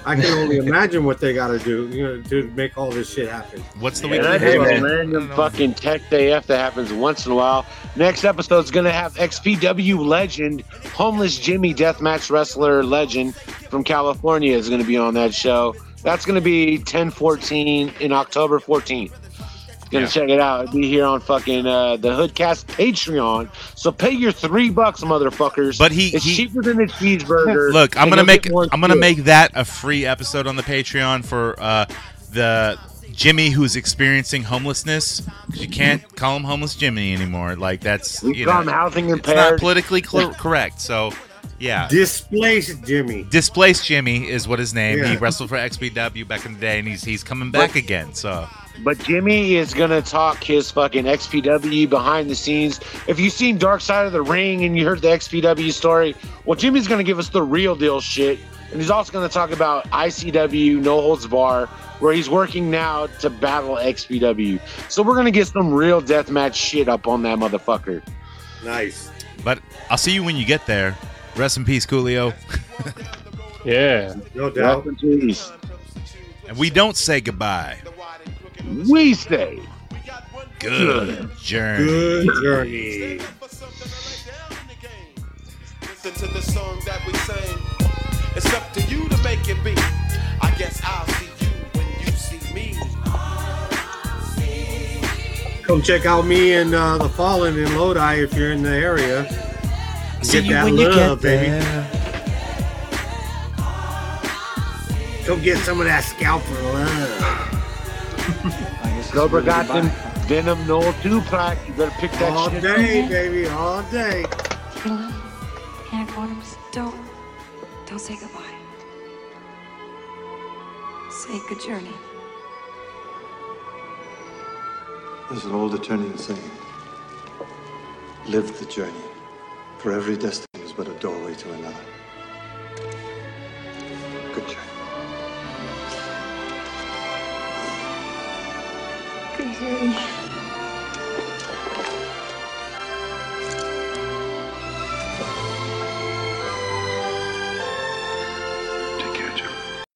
I can only imagine what they got to do, you know, to make all this shit happen. What's the And weekly? that's Hey, a random fucking tech AF that happens once in a while. Next episode is going to have XPW legend, homeless Jimmy deathmatch wrestler legend from California is going to be on that show. That's going to be 1014 in October 14th. Gonna Yeah. check it out. It'll be here on fucking uh, the Hoodcast Patreon. So pay your three bucks, motherfuckers. But he- it's he- cheaper than a cheeseburger. Look, I'm gonna make I'm gonna make that a free episode on the Patreon for uh, the Jimmy who's experiencing homelessness. 'Cause you can't call him homeless Jimmy anymore. Like that's We you call know, him housing it's not politically cl- correct. So yeah. Displaced Jimmy. Displaced Jimmy is what his name. He wrestled for XPW back in the day, and he's he's coming back again. So But Jimmy is gonna talk his fucking XPW behind the scenes. If you've seen Dark Side of the Ring and you heard the XPW story, well, Jimmy's gonna give us the real deal shit, and he's also gonna talk about ICW No Holds Bar, where he's working now to battle XPW. So we're gonna get some real deathmatch shit up on that motherfucker. Nice. but I'll see you when you get there. Rest in peace, Coolio. Yeah. No doubt. Rest in peace. And we don't say goodbye. We say Good journey. Good journey. Listen to the song that we sing. It's up to you to make it be. I guess I'll see you when you see me. Come check out me and uh, the Fallen in Lodi if you're in the area. See Get you that when you love, get baby. there. Go get some of that scalper love. Cobra got them Venom Knull 2 pack. You better pick that All shit day, baby, all day. Hank Bottoms, don't, don't say goodbye. Say good journey. There's an old Eternian saying Live the journey, for every destiny is but a doorway to another. Good journey. Good journey.